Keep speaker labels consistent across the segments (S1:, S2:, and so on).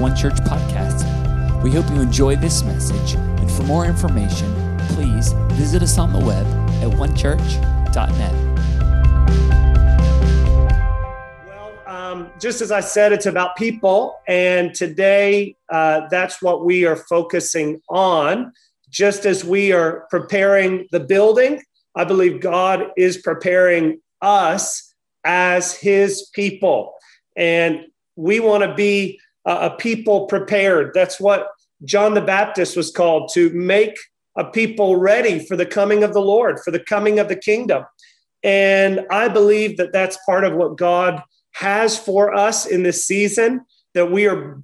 S1: One Church podcast. We hope you enjoy this message, and for more information, please visit us on the web at onechurch.net.
S2: Well, um, just as I said, it's about people, and today uh, that's what we are focusing on. Just as we are preparing the building, I believe God is preparing us as His people. And we want to be a people prepared. That's what John the Baptist was called to make a people ready for the coming of the Lord, for the coming of the kingdom. And I believe that that's part of what God has for us in this season, that we are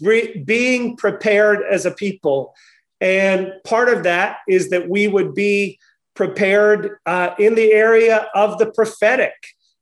S2: being prepared as a people. And part of that is that we would be prepared uh, in the area of the prophetic.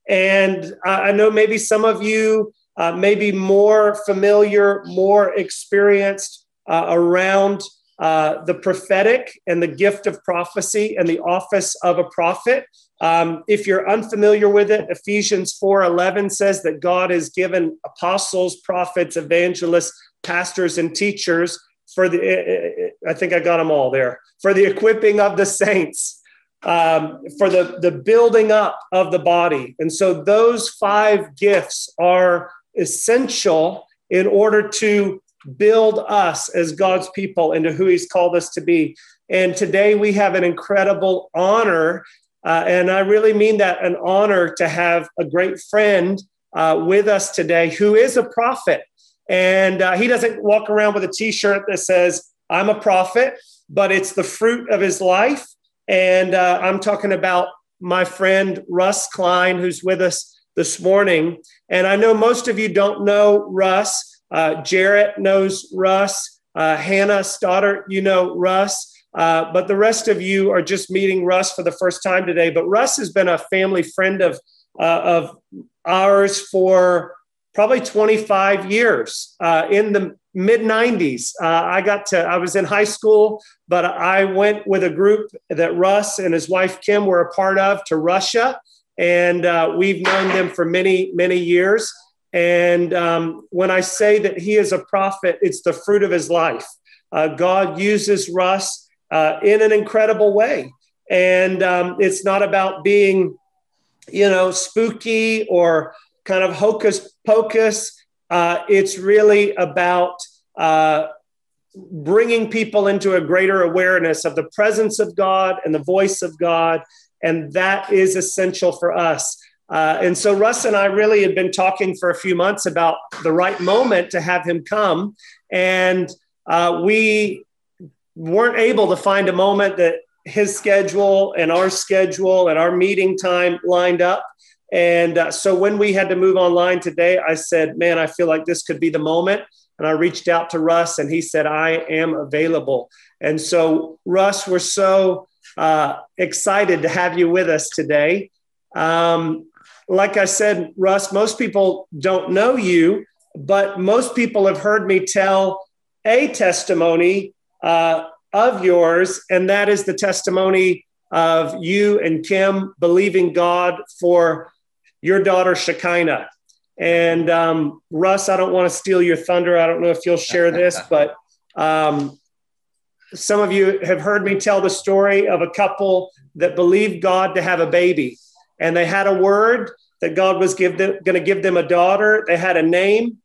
S2: And I know maybe some of you uh, maybe more familiar, more experienced uh, around uh, the prophetic and the gift of prophecy and the office of a prophet. Um, if you're unfamiliar with it, Ephesians 4:11 says that God has given apostles, prophets, evangelists, pastors, and teachers for the. I think I got them all there for the equipping of the saints. Um, for the, the building up of the body. And so those five gifts are essential in order to build us as God's people into who He's called us to be. And today we have an incredible honor. Uh, and I really mean that an honor to have a great friend uh, with us today who is a prophet. And uh, he doesn't walk around with a t shirt that says, I'm a prophet, but it's the fruit of his life. And uh, I'm talking about my friend Russ Klein, who's with us this morning. And I know most of you don't know Russ. Uh, Jarrett knows Russ. Uh, Hannah Stoddard, you know Russ. Uh, but the rest of you are just meeting Russ for the first time today. But Russ has been a family friend of, uh, of ours for probably 25 years. Uh, in the mid 90s, uh, I got to, I was in high school, but I went with a group that Russ and his wife Kim were a part of to Russia and uh, we've known them for many, many years. And um, when I say that he is a prophet, it's the fruit of his life. Uh, God uses Russ uh, in an incredible way. And um, it's not about being, you know, spooky or kind of hocus pocus. Uh, it's really about uh, bringing people into a greater awareness of the presence of God and the voice of God and that is essential for us. Uh, and so Russ and I really had been talking for a few months about the right moment to have him come. And uh, we weren't able to find a moment that his schedule and our schedule and our meeting time lined up. And uh, so when we had to move online today, I said, man, I feel like this could be the moment. And I reached out to Russ and he said, I am available. And so, Russ, we're so uh, excited to have you with us today. Um, like I said, Russ, most people don't know you, but most people have heard me tell a testimony uh, of yours, and that is the testimony of you and Kim believing God for your daughter Shekinah. And um, Russ, I don't want to steal your thunder. I don't know if you'll share this, but um, some of you have heard me tell the story of a couple that believed God to have a baby, and they had a word that God was going to give them a daughter. They had a name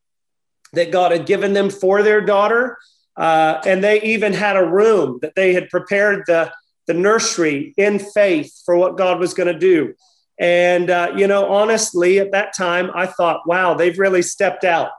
S2: that God had given them for their daughter, uh, and they even had a room that they had prepared the the nursery in faith for what God was going to do. And uh, you know, honestly, at that time, I thought, wow, they've really stepped out.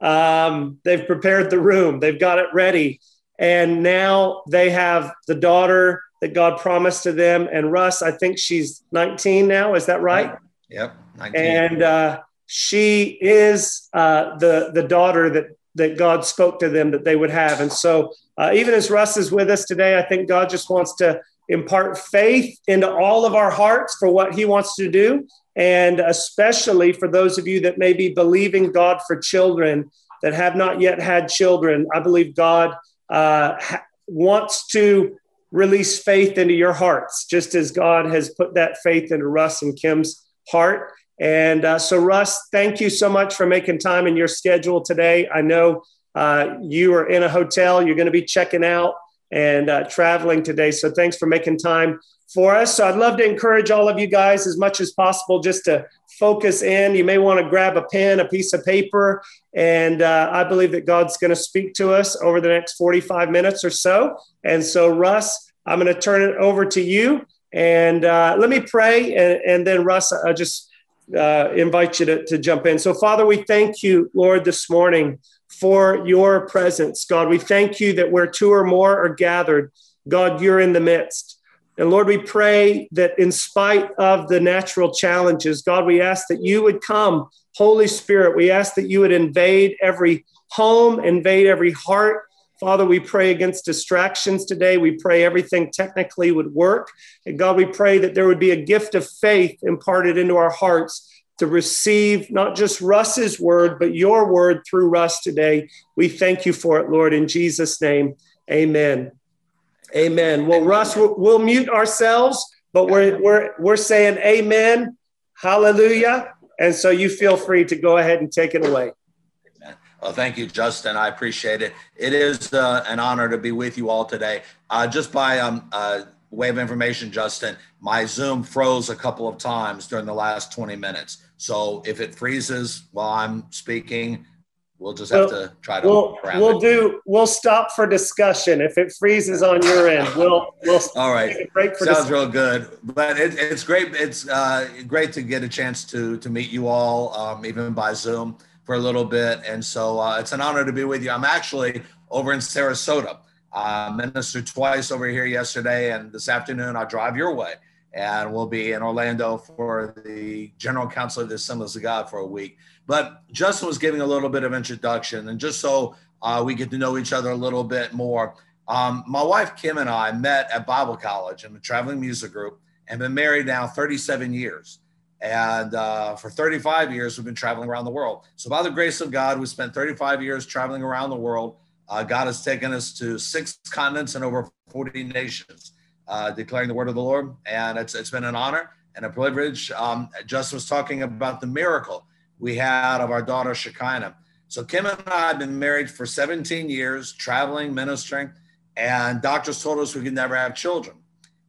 S2: Um, they've prepared the room, they've got it ready and now they have the daughter that God promised to them. And Russ, I think she's 19 now. Is that right?
S3: Yep. 19.
S2: And uh, she is uh, the the daughter that that God spoke to them that they would have. And so, uh, even as Russ is with us today, I think God just wants to impart faith into all of our hearts for what He wants to do, and especially for those of you that may be believing God for children that have not yet had children. I believe God uh, wants to release faith into your hearts, just as God has put that faith into Russ and Kim's heart. And uh, so, Russ, thank you so much for making time in your schedule today. I know uh, you are in a hotel, you're going to be checking out and uh, traveling today. So thanks for making time for us. So I'd love to encourage all of you guys as much as possible just to focus in. You may want to grab a pen, a piece of paper, and uh, I believe that God's going to speak to us over the next 45 minutes or so. And so, Russ, I'm going to turn it over to you. And uh, let me pray, and, and then, Russ, I just uh, invite you to, to jump in. So, Father, we thank you, Lord, this morning for your presence. God, we thank you that where two or more are gathered, God, you're in the midst. And Lord, we pray that in spite of the natural challenges, God, we ask that you would come, Holy Spirit. We ask that you would invade every home, invade every heart. Father, we pray against distractions today. We pray everything technically would work. And God, we pray that there would be a gift of faith imparted into our hearts to receive not just Russ's word, but your word through Russ today. We thank you for it, Lord, in Jesus' name. Amen. Amen. Well, Russ, we'll, mute ourselves, but we're we're we're saying Amen, Hallelujah, and so you feel free to go ahead and take it away.
S3: Well, thank you, Justin. I appreciate it. It is uh, an honor to be with you all today. Uh, just by um, uh, way of information, Justin, my Zoom froze a couple of times during the last 20 minutes. So if it freezes while I'm speaking, We'll just have to try to.
S2: We'll, we'll do. We'll stop for discussion if it freezes on your end. We'll we'll.
S3: All right. break for Sounds discussion. real good, but it, it's great. It's uh, great to get a chance to to meet you all, um, even by Zoom for a little bit, and so uh, it's an honor to be with you. I'm actually over in Sarasota. Uh, ministered twice over here yesterday, and this afternoon I'll drive your way, and we'll be in Orlando for the General Council of the Assemblies of God for a week. But Justin was giving a little bit of introduction, and just so uh, we get to know each other a little bit more. Um, my wife Kim and I met at Bible college in the traveling music group, and been married now 37 years. And uh, for 35 years, we've been traveling around the world. So, by the grace of God, we spent 35 years traveling around the world. Uh, God has taken us to six continents and over 40 nations, uh, declaring the word of the Lord. And it's, it's been an honor and a privilege. Um, Justin was talking about the miracle we had of our daughter Shekinah. So Kim and I have been married for 17 years, traveling, ministering, and doctors told us we could never have children.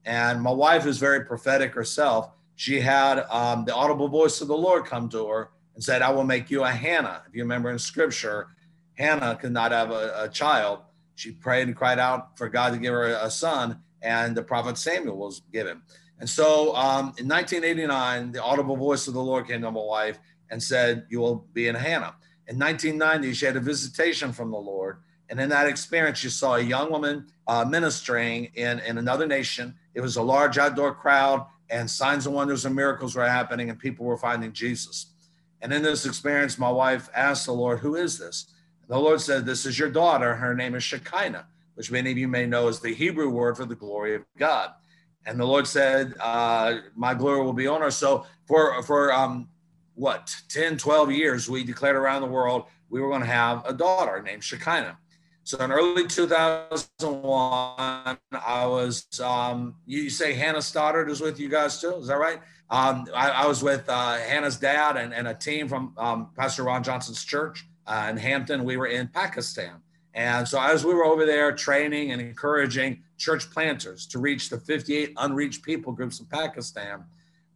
S3: And my wife is very prophetic herself. She had um, the audible voice of the Lord come to her and said, I will make you a Hannah. If you remember in scripture, Hannah could not have a, a child. She prayed and cried out for God to give her a son, and the prophet Samuel was given. And so um, in 1989, the audible voice of the Lord came to my wife and said, You will be in Hannah. In 1990, she had a visitation from the Lord. And in that experience, she saw a young woman uh, ministering in, in another nation. It was a large outdoor crowd, and signs and wonders and miracles were happening, and people were finding Jesus. And in this experience, my wife asked the Lord, Who is this? And the Lord said, This is your daughter. Her name is Shekinah, which many of you may know is the Hebrew word for the glory of God. And the Lord said, uh, My glory will be on her. So for, for um, what 10 12 years we declared around the world we were going to have a daughter named shekinah. So in early 2001 i was um, you say hannah stoddard is with you guys too? Is that right? Um, I, I, was with uh, hannah's dad and, and, a team from um, pastor ron johnson's church uh, in hampton. We were in pakistan. And so as we were over there training and encouraging church planters to reach the 58 unreached people groups in pakistan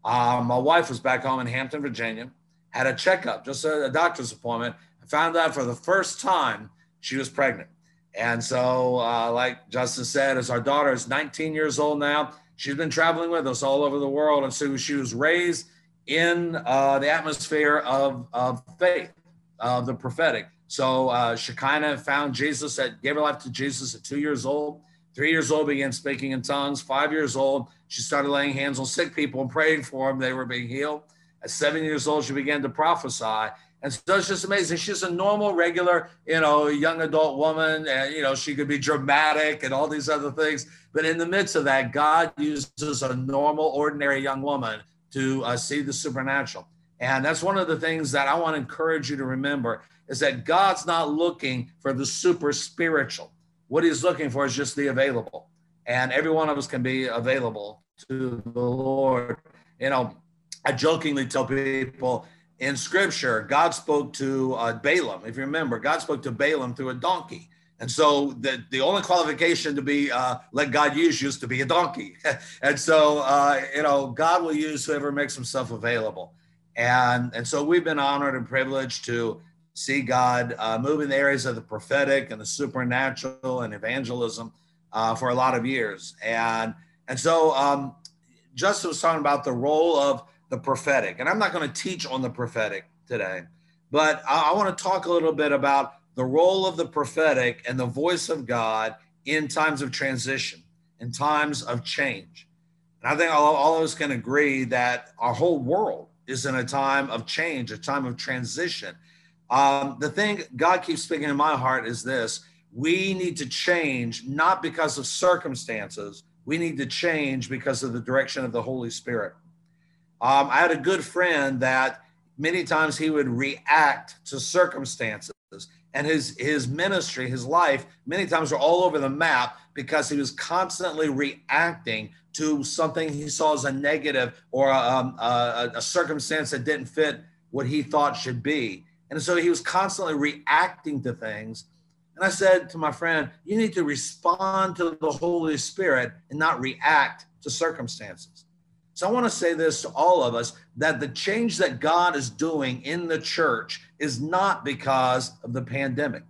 S3: uh, my wife was back home in Hampton, Virginia, had a checkup, just a, a doctor's appointment, and found out for the first time she was pregnant. And so, uh, like Justin said, as our daughter is 19 years old now, she's been traveling with us all over the world. And so she was raised in uh, the atmosphere of, of faith, of the prophetic. So uh, Shekinah found Jesus, at, gave her life to Jesus at two years old. Three years old, began speaking in tongues. Five years old, she started laying hands on sick people and praying for them. They were being healed. At seven years old, she began to prophesy. And so it's just amazing. She's a normal, regular, you know, young adult woman. And, you know, she could be dramatic and all these other things. But in the midst of that, God uses a normal, ordinary young woman to uh, see the supernatural. And that's one of the things that I want to encourage you to remember is that God's not looking for the super spiritual. What he's looking for is just the available. And every one of us can be available to the Lord. You know, I jokingly tell people in scripture, God spoke to uh, Balaam. If you remember, God spoke to Balaam through a donkey. And so the, the only qualification to be uh, let God use you is to be a donkey. and so, uh, you know, God will use whoever makes himself available. And, and so we've been honored and privileged to see God uh, move in the areas of the prophetic and the supernatural and evangelism uh, for a lot of years. And, and so um, Justin was talking about the role of the prophetic. And I'm not going to teach on the prophetic today, but I, I want to talk a little bit about the role of the prophetic and the voice of God in times of transition, in times of change. And I think all, all of us can agree that our whole world is in a time of change, a time of transition. Um, the thing God keeps speaking in my heart is this we need to change not because of circumstances, we need to change because of the direction of the Holy Spirit. Um, I had a good friend that many times he would react to circumstances and his his ministry his life many times were all over the map because he was constantly reacting to something he saw as a negative or a, um, a, a circumstance that didn't fit what he thought should be and so he was constantly reacting to things and i said to my friend you need to respond to the holy spirit and not react to circumstances so I want to say this to all of us that the change that God is doing in the church is not because of the pandemic.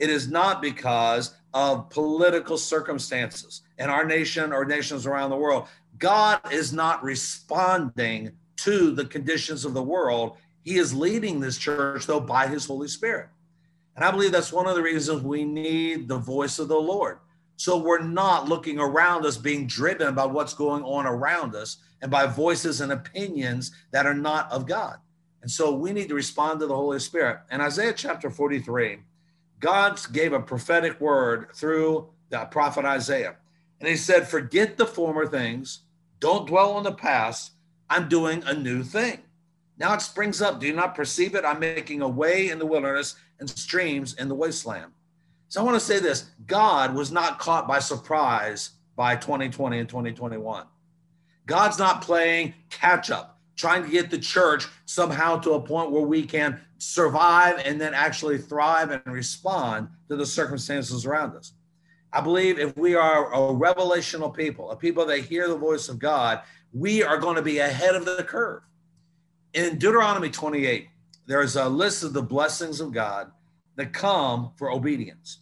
S3: It is not because of political circumstances in our nation or nations around the world. God is not responding to the conditions of the world. He is leading this church, though, by his Holy Spirit. And I believe that's one of the reasons we need the voice of the Lord. So we're not looking around us being driven by what's going on around us and by voices and opinions that are not of God. And so we need to respond to the Holy Spirit. In Isaiah chapter 43, God gave a prophetic word through the prophet Isaiah. And he said, Forget the former things, don't dwell on the past. I'm doing a new thing. Now it springs up. Do you not perceive it? I'm making a way in the wilderness and streams in the wasteland. So I want to say this God was not caught by surprise by 2020 and 2021. God's not playing catch up, trying to get the church somehow to a point where we can survive and then actually thrive and respond to the circumstances around us. I believe if we are a revelational people, a people that hear the voice of God, we are going to be ahead of the curve. In Deuteronomy 28, there's a list of the blessings of God that come for obedience.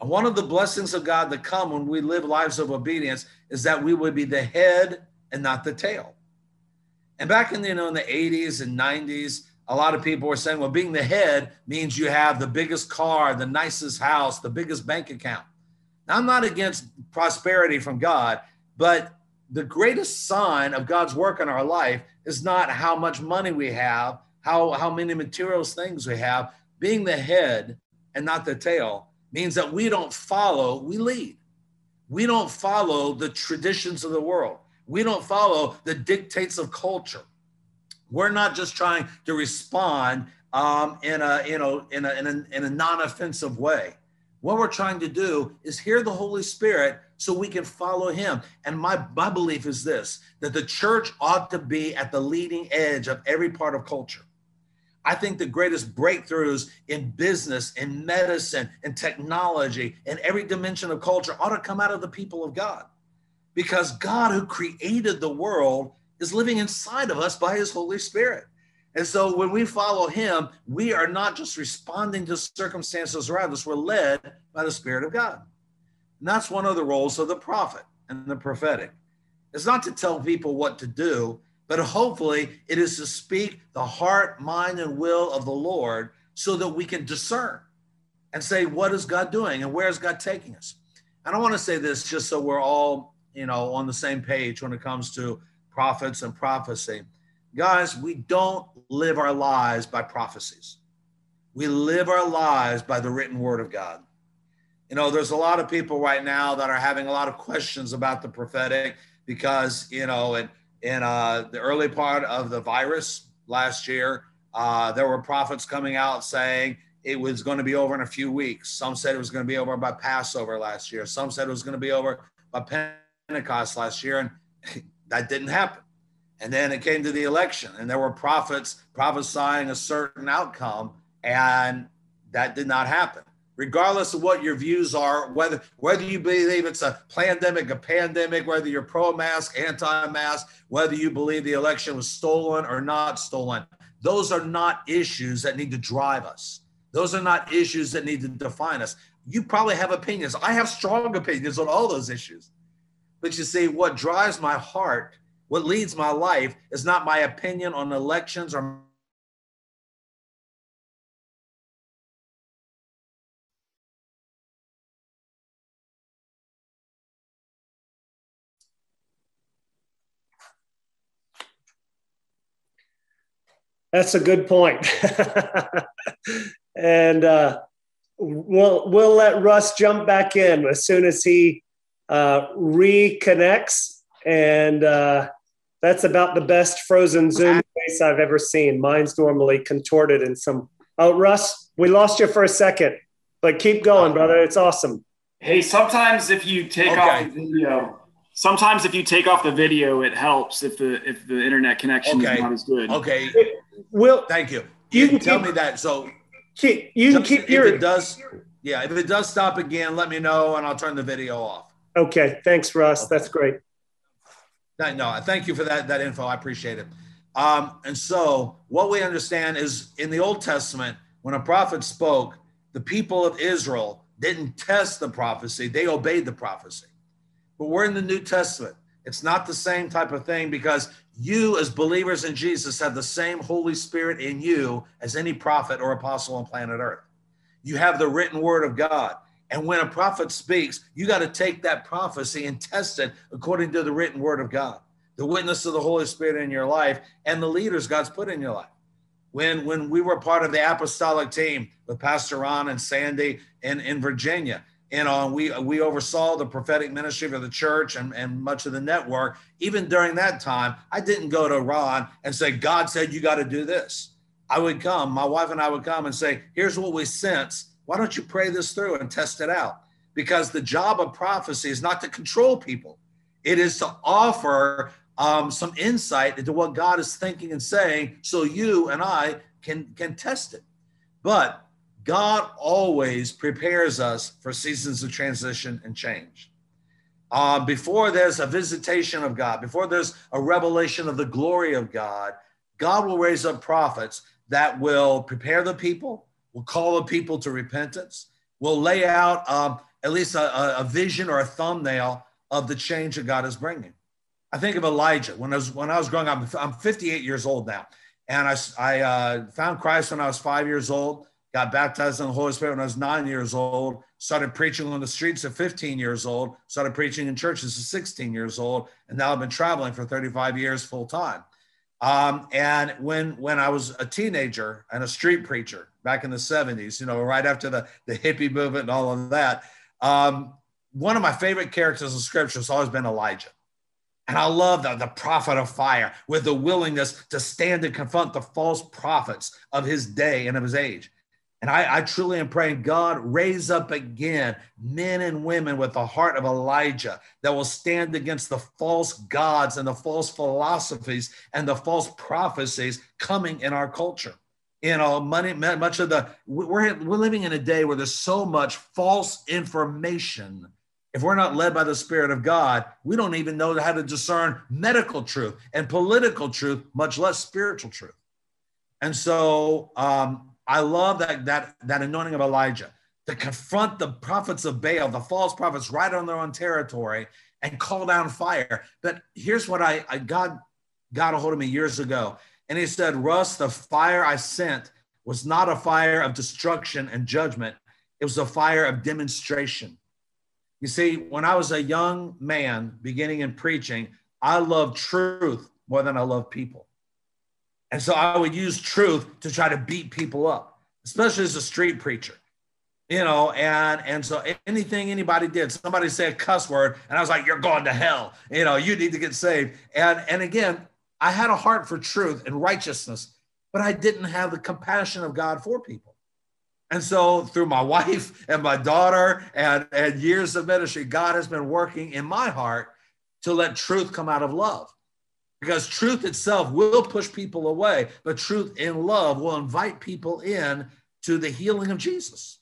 S3: And one of the blessings of God that come when we live lives of obedience is that we would be the head and not the tail. And back in the, you know in the 80s and 90s, a lot of people were saying, well, being the head means you have the biggest car, the nicest house, the biggest bank account. Now, I'm not against prosperity from God, but the greatest sign of God's work in our life is not how much money we have, how, how many materials things we have. Being the head and not the tail means that we don't follow, we lead. We don't follow the traditions of the world. We don't follow the dictates of culture. We're not just trying to respond um, in a you know in a, in a, in a non-offensive way. What we're trying to do is hear the Holy Spirit so we can follow him. And my, my belief is this that the church ought to be at the leading edge of every part of culture. I think the greatest breakthroughs in business, in medicine, in technology, in every dimension of culture ought to come out of the people of God because God, who created the world, is living inside of us by his Holy Spirit. And so when we follow him, we are not just responding to circumstances around us, we're led by the Spirit of God. And that's one of the roles of the prophet and the prophetic. It's not to tell people what to do, but hopefully it is to speak the heart, mind, and will of the Lord so that we can discern and say, what is God doing and where is God taking us? And I want to say this just so we're all you know, on the same page when it comes to prophets and prophecy. Guys, we don't live our lives by prophecies. We live our lives by the written word of God. You know, there's a lot of people right now that are having a lot of questions about the prophetic because, you know, in, in uh, the early part of the virus last year, uh, there were prophets coming out saying it was going to be over in a few weeks. Some said it was going to be over by Passover last year. Some said it was going to be over by Pentecost last year, and that didn't happen. And then it came to the election, and there were prophets prophesying a certain outcome, and that did not happen. Regardless of what your views are, whether whether you believe it's a pandemic, a pandemic, whether you're pro-mask, anti-mask, whether you believe the election was stolen or not stolen, those are not issues that need to drive us. Those are not issues that need to define us. You probably have opinions. I have strong opinions on all those issues. But you see, what drives my heart, what leads my life, is not my opinion on elections or
S2: That's a good point. and uh, we'll we'll let Russ jump back in as soon as he uh, reconnects. And uh, that's about the best frozen Zoom face I've ever seen. Mine's normally contorted in some. Oh, Russ, we lost you for a second, but keep going, brother. It's awesome.
S4: Hey, sometimes if you take okay. off the video, sometimes if you take off the video, it helps if the if the internet connection okay. is not as good.
S3: Okay. Will thank you. You, you can tell keep, me that. So
S2: keep, you can keep your.
S3: If it does, yeah. If it does stop again, let me know and I'll turn the video off.
S2: Okay. Thanks, Russ. Okay. That's great.
S3: No, thank you for that that info. I appreciate it. Um, and so, what we understand is in the Old Testament, when a prophet spoke, the people of Israel didn't test the prophecy; they obeyed the prophecy. But we're in the New Testament. It's not the same type of thing because you, as believers in Jesus, have the same Holy Spirit in you as any prophet or apostle on planet Earth. You have the written word of God. And when a prophet speaks, you got to take that prophecy and test it according to the written word of God, the witness of the Holy Spirit in your life, and the leaders God's put in your life. When, when we were part of the apostolic team with Pastor Ron and Sandy in, in Virginia, you know, and we we oversaw the prophetic ministry of the church and, and much of the network. Even during that time, I didn't go to Ron and say, God said you got to do this. I would come, my wife and I would come and say, here's what we sense. Why don't you pray this through and test it out? Because the job of prophecy is not to control people, it is to offer um, some insight into what God is thinking and saying so you and I can, can test it. But God always prepares us for seasons of transition and change. Uh, before there's a visitation of God, before there's a revelation of the glory of God, God will raise up prophets that will prepare the people, will call the people to repentance, will lay out um, at least a, a, vision or a thumbnail of the change that God is bringing. I think of Elijah. When I was when I was growing up, I'm 58 years old now, and I, I uh, found Christ when I was five years old got baptized in the Holy Spirit when I was nine years old, started preaching on the streets at 15 years old, started preaching in churches at 16 years old, and now I've been traveling for 35 years full time. Um, and when when I was a teenager and a street preacher back in the 70s, you know, right after the, the hippie movement and all of that, um, one of my favorite characters in scripture has always been Elijah. And I love the, the prophet of fire with the willingness to stand and confront the false prophets of his day and of his age. And I, I, truly am praying, God, raise up again men and women with the heart of Elijah that will stand against the false gods and the false philosophies and the false prophecies coming in our culture. You know, money, much of the, we're, we're living in a day where there's so much false information. If we're not led by the Spirit of God, we don't even know how to discern medical truth and political truth, much less spiritual truth. And so, um, I love that that that anointing of Elijah to confront the prophets of Baal, the false prophets, right on their own territory and call down fire. But here's what I, I God got a hold of me years ago, and He said, "Russ, the fire I sent was not a fire of destruction and judgment; it was a fire of demonstration." You see, when I was a young man beginning in preaching, I loved truth more than I loved people. And so I would use truth to try to beat people up, especially as a street preacher. You know, and and so anything anybody did, somebody say a cuss word, and I was like, "You're going to hell." You know, you need to get saved. And and again, I had a heart for truth and righteousness, but I didn't have the compassion of God for people. And so through my wife and my daughter and, and years of ministry, God has been working in my heart to let truth come out of love. Because truth itself will push people away, but truth in love will invite people in to the healing of Jesus.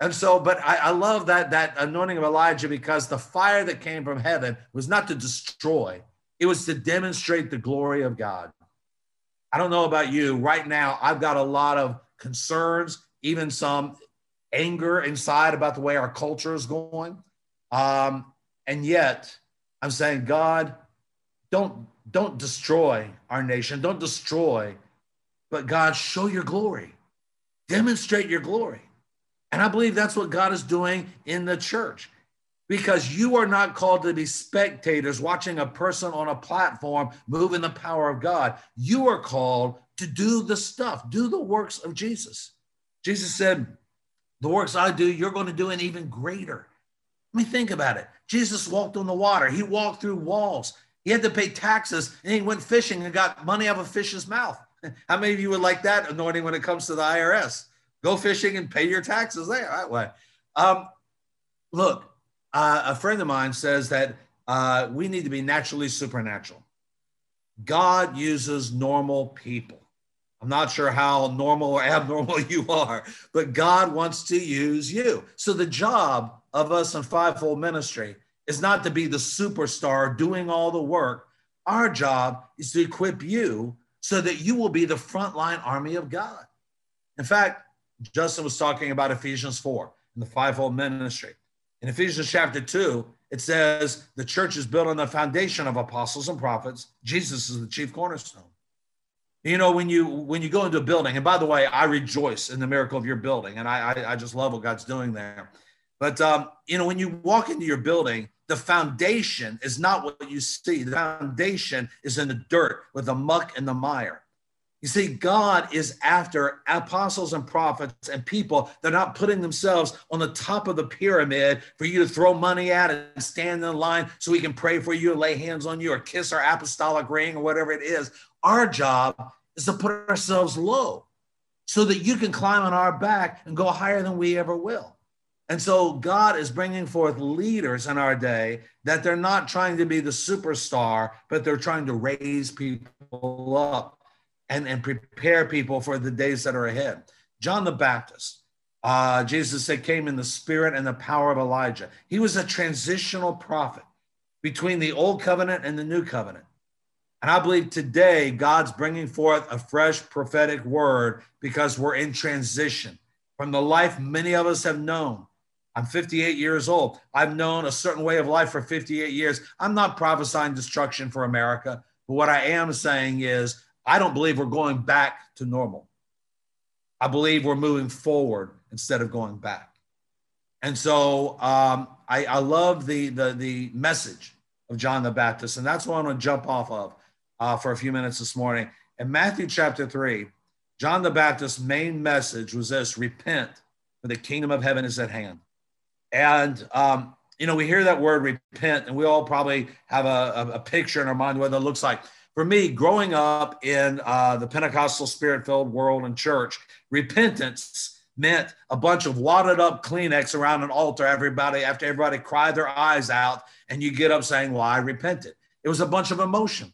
S3: And so, but I, I, love that that anointing of Elijah because the fire that came from heaven was not to destroy, it was to demonstrate the glory of God. I don't know about you. Right now, I've got a lot of concerns, even some anger inside about the way our culture is going. Um, and yet, I'm saying, God, don't don't destroy our nation, don't destroy, but God, show your glory, demonstrate your glory. And I believe that's what God is doing in the church because you are not called to be spectators watching a person on a platform move in the power of God. You are called to do the stuff, do the works of Jesus. Jesus said, The works I do, you're going to do an even greater. Let me think about it. Jesus walked on the water, he walked through walls. He had to pay taxes and he went fishing and got money out of a fish's mouth. How many of you would like that anointing when it comes to the IRS? Go fishing and pay your taxes there that way. Um, look, uh, a friend of mine says that uh, we need to be naturally supernatural. God uses normal people. I'm not sure how normal or abnormal you are, but God wants to use you. So the job of us in fivefold ministry is not to be the superstar doing all the work. Our job is to equip you so that you will be the frontline army of God. In fact, Justin was talking about Ephesians 4 and the fivefold ministry. In Ephesians chapter 2, it says the church is built on the foundation of apostles and prophets. Jesus is the chief cornerstone. You know, when you when you go into a building, and by the way, I rejoice in the miracle of your building, and I I, I just love what God's doing there. But um, you know, when you walk into your building, the foundation is not what you see. The foundation is in the dirt with the muck and the mire. You see, God is after apostles and prophets and people that are not putting themselves on the top of the pyramid for you to throw money at and stand in line so we can pray for you, lay hands on you, or kiss our apostolic ring or whatever it is. Our job is to put ourselves low so that you can climb on our back and go higher than we ever will. And so God is bringing forth leaders in our day that they're not trying to be the superstar, but they're trying to raise people up and, and prepare people for the days that are ahead. John the Baptist, uh, Jesus said, came in the spirit and the power of Elijah. He was a transitional prophet between the old covenant and the new covenant. And I believe today God's bringing forth a fresh prophetic word because we're in transition from the life many of us have known. I'm 58 years old. I've known a certain way of life for 58 years. I'm not prophesying destruction for America, but what I am saying is I don't believe we're going back to normal. I believe we're moving forward instead of going back. And so um, I, I, love the, the, the message of John the Baptist. And that's what I'm going to jump off of uh, for a few minutes this morning. In Matthew chapter 3, John the Baptist's main message was this repent, for the kingdom of heaven is at hand. And, um, you know, we hear that word repent, and we all probably have a, a, picture in our mind what that looks like for me, growing up in uh, the Pentecostal spirit filled world and church, repentance meant a bunch of wadded up Kleenex around an altar, everybody, after everybody cried their eyes out, and you get up saying, Well, I repented. It was a bunch of emotion.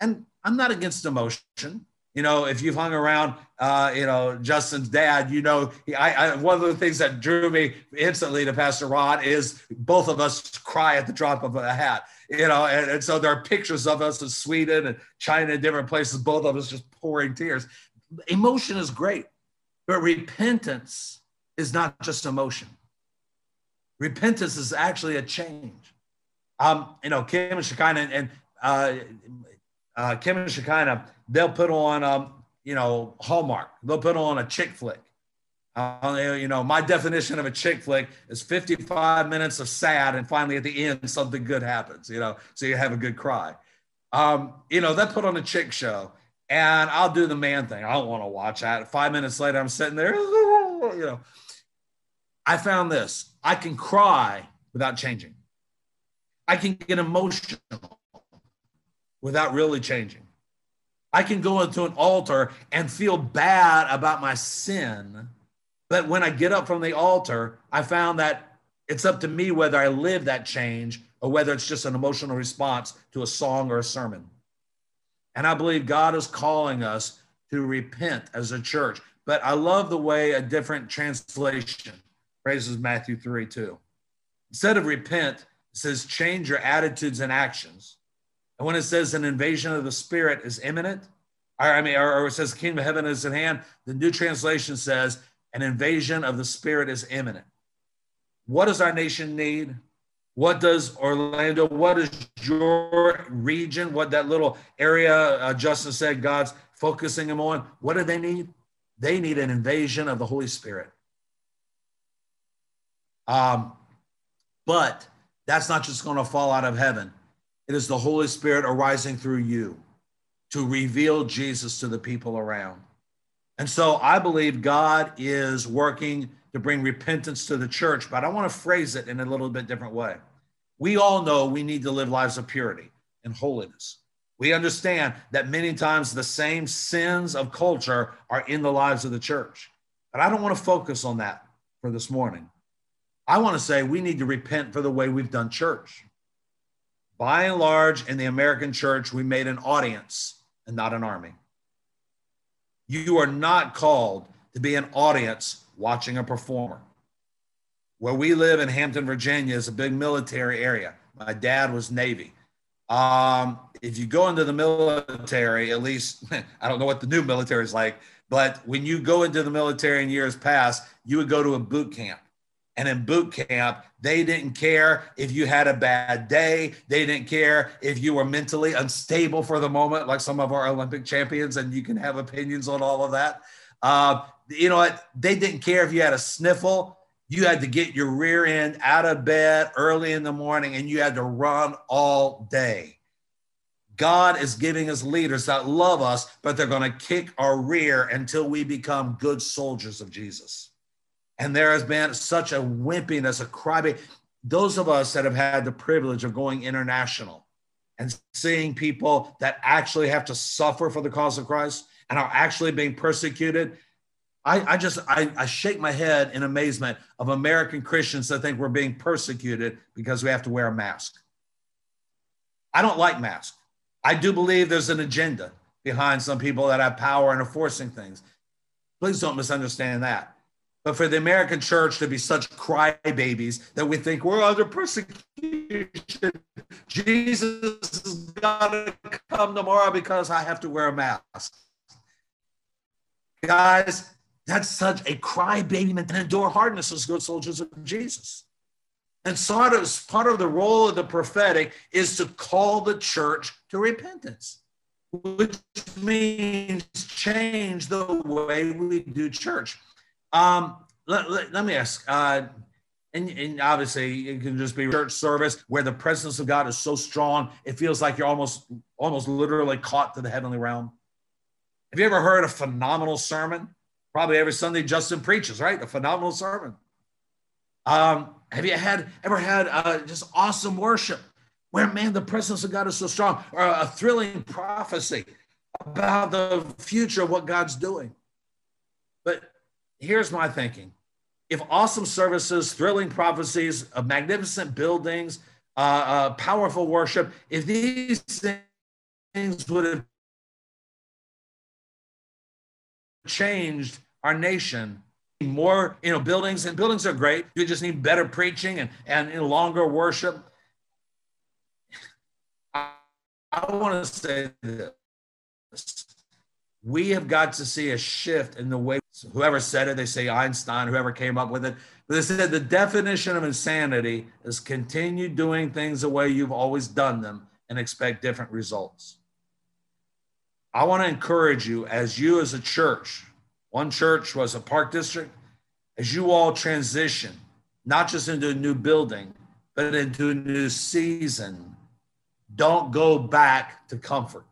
S3: And I'm not against emotion. You know, if you've hung around, uh, you know, Justin's dad, you know, he, I, I, one of the things that drew me instantly to Pastor Rod is both of us cry at the drop of a hat you know, and, and, so there are pictures of us in Sweden and China and different places, both of us just pouring tears. Emotion is great, but repentance is not just emotion. Repentance is actually a change. Um, you know, Kim and Shekinah and uh, uh, Kim and Shekinah, they'll put on, um, you know, Hallmark. They'll put on a chick flick uh, you know, my definition of a chick flick is 55 minutes of sad, and finally at the end, something good happens, you know, so you have a good cry. Um, you know, that put on a chick show, and I'll do the man thing. I don't want to watch that. Five minutes later, I'm sitting there, you know. I found this I can cry without changing, I can get emotional without really changing. I can go into an altar and feel bad about my sin but when I get up from the altar, I found that it's up to me whether I live that change or whether it's just an emotional response to a song or a sermon. And I believe God is calling us to repent as a church. But I love the way a different translation phrases Matthew 3 2. Instead of repent, it says change your attitudes and actions. And when it says an invasion of the spirit is imminent, or I mean, or, or it says the kingdom of heaven is at hand, the new translation says an invasion of the spirit is imminent. What does our nation need? What does Orlando, what is your region, what that little area uh, Justin said God's focusing them on? What do they need? They need an invasion of the Holy Spirit. Um, but that's not just going to fall out of heaven. It is the Holy Spirit arising through you to reveal Jesus to the people around. And so I believe God is working to bring repentance to the church, but I want to phrase it in a little bit different way. We all know we need to live lives of purity and holiness. We understand that many times the same sins of culture are in the lives of the church. But I don't want to focus on that for this morning. I want to say we need to repent for the way we've done church. By and large, in the American church, we made an audience and not an army. You are not called to be an audience watching a performer. Where we live in Hampton, Virginia, is a big military area. My dad was Navy. Um, if you go into the military, at least I don't know what the new military is like, but when you go into the military in years past, you would go to a boot camp. And in boot camp, they didn't care if you had a bad day. They didn't care if you were mentally unstable for the moment, like some of our Olympic champions, and you can have opinions on all of that. Uh, you know what? They didn't care if you had a sniffle. You had to get your rear end out of bed early in the morning and you had to run all day. God is giving us leaders that love us, but they're going to kick our rear until we become good soldiers of Jesus. And there has been such a wimpiness, a crybaby. Those of us that have had the privilege of going international and seeing people that actually have to suffer for the cause of Christ and are actually being persecuted, I, I just I, I shake my head in amazement of American Christians that think we're being persecuted because we have to wear a mask. I don't like masks. I do believe there's an agenda behind some people that have power and are forcing things. Please don't misunderstand that. But for the American church to be such crybabies that we think we're under persecution, Jesus is gonna come tomorrow because I have to wear a mask. Guys, that's such a crybaby and endure hardness as good soldiers of Jesus. And sort of part of the role of the prophetic is to call the church to repentance, which means change the way we do church. Um, let, let, let, me ask, uh, and, and obviously it can just be church service where the presence of God is so strong, it feels like you're almost almost literally caught to the heavenly realm. Have you ever heard a phenomenal sermon? Probably every Sunday Justin preaches, right? A phenomenal sermon. Um, have you had ever had uh, just awesome worship where man the presence of God is so strong, or a thrilling prophecy about the future of what God's doing? Here's my thinking: if awesome services, thrilling prophecies, of magnificent buildings, uh, uh, powerful worship, if these things would have changed our nation more you know buildings and buildings are great. You just need better preaching and and longer worship. I, I want to say this. We have got to see a shift in the way whoever said it they say einstein whoever came up with it but they said the definition of insanity is continue doing things the way you've always done them and expect different results I want to encourage you as you as a church, one church was a park district, as you all transition, not just into a new building, but into a new season, don't go back to comfort.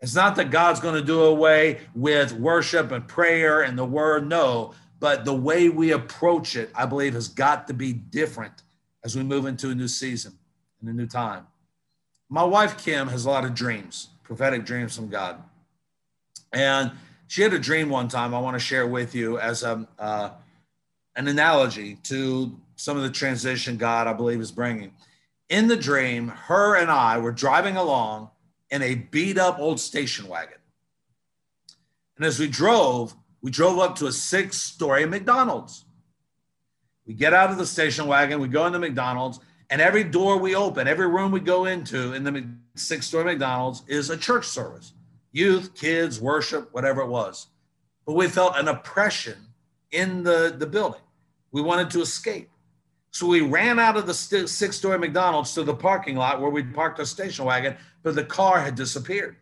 S3: It's not that God's going to do away with worship and prayer and the word, no, but the way we approach it, I believe, has got to be different as we move into a new season and a new time. My wife, Kim, has a lot of dreams prophetic dreams from God. And she had a dream one time I want to share with you as a, uh, an analogy to some of the transition God, I believe, is bringing. In the dream, her and I were driving along in a beat up old station wagon. And as we drove, we drove up to a six story McDonald's. We get out of the station wagon, we go into McDonald's, and every door we open, every room we go into in the six story McDonald's is a church service youth, kids, worship, whatever it was. But we felt an oppression in the, the building. We wanted to escape. So we ran out of the six story McDonald's to the parking lot where we'd parked our station wagon, but the car had disappeared.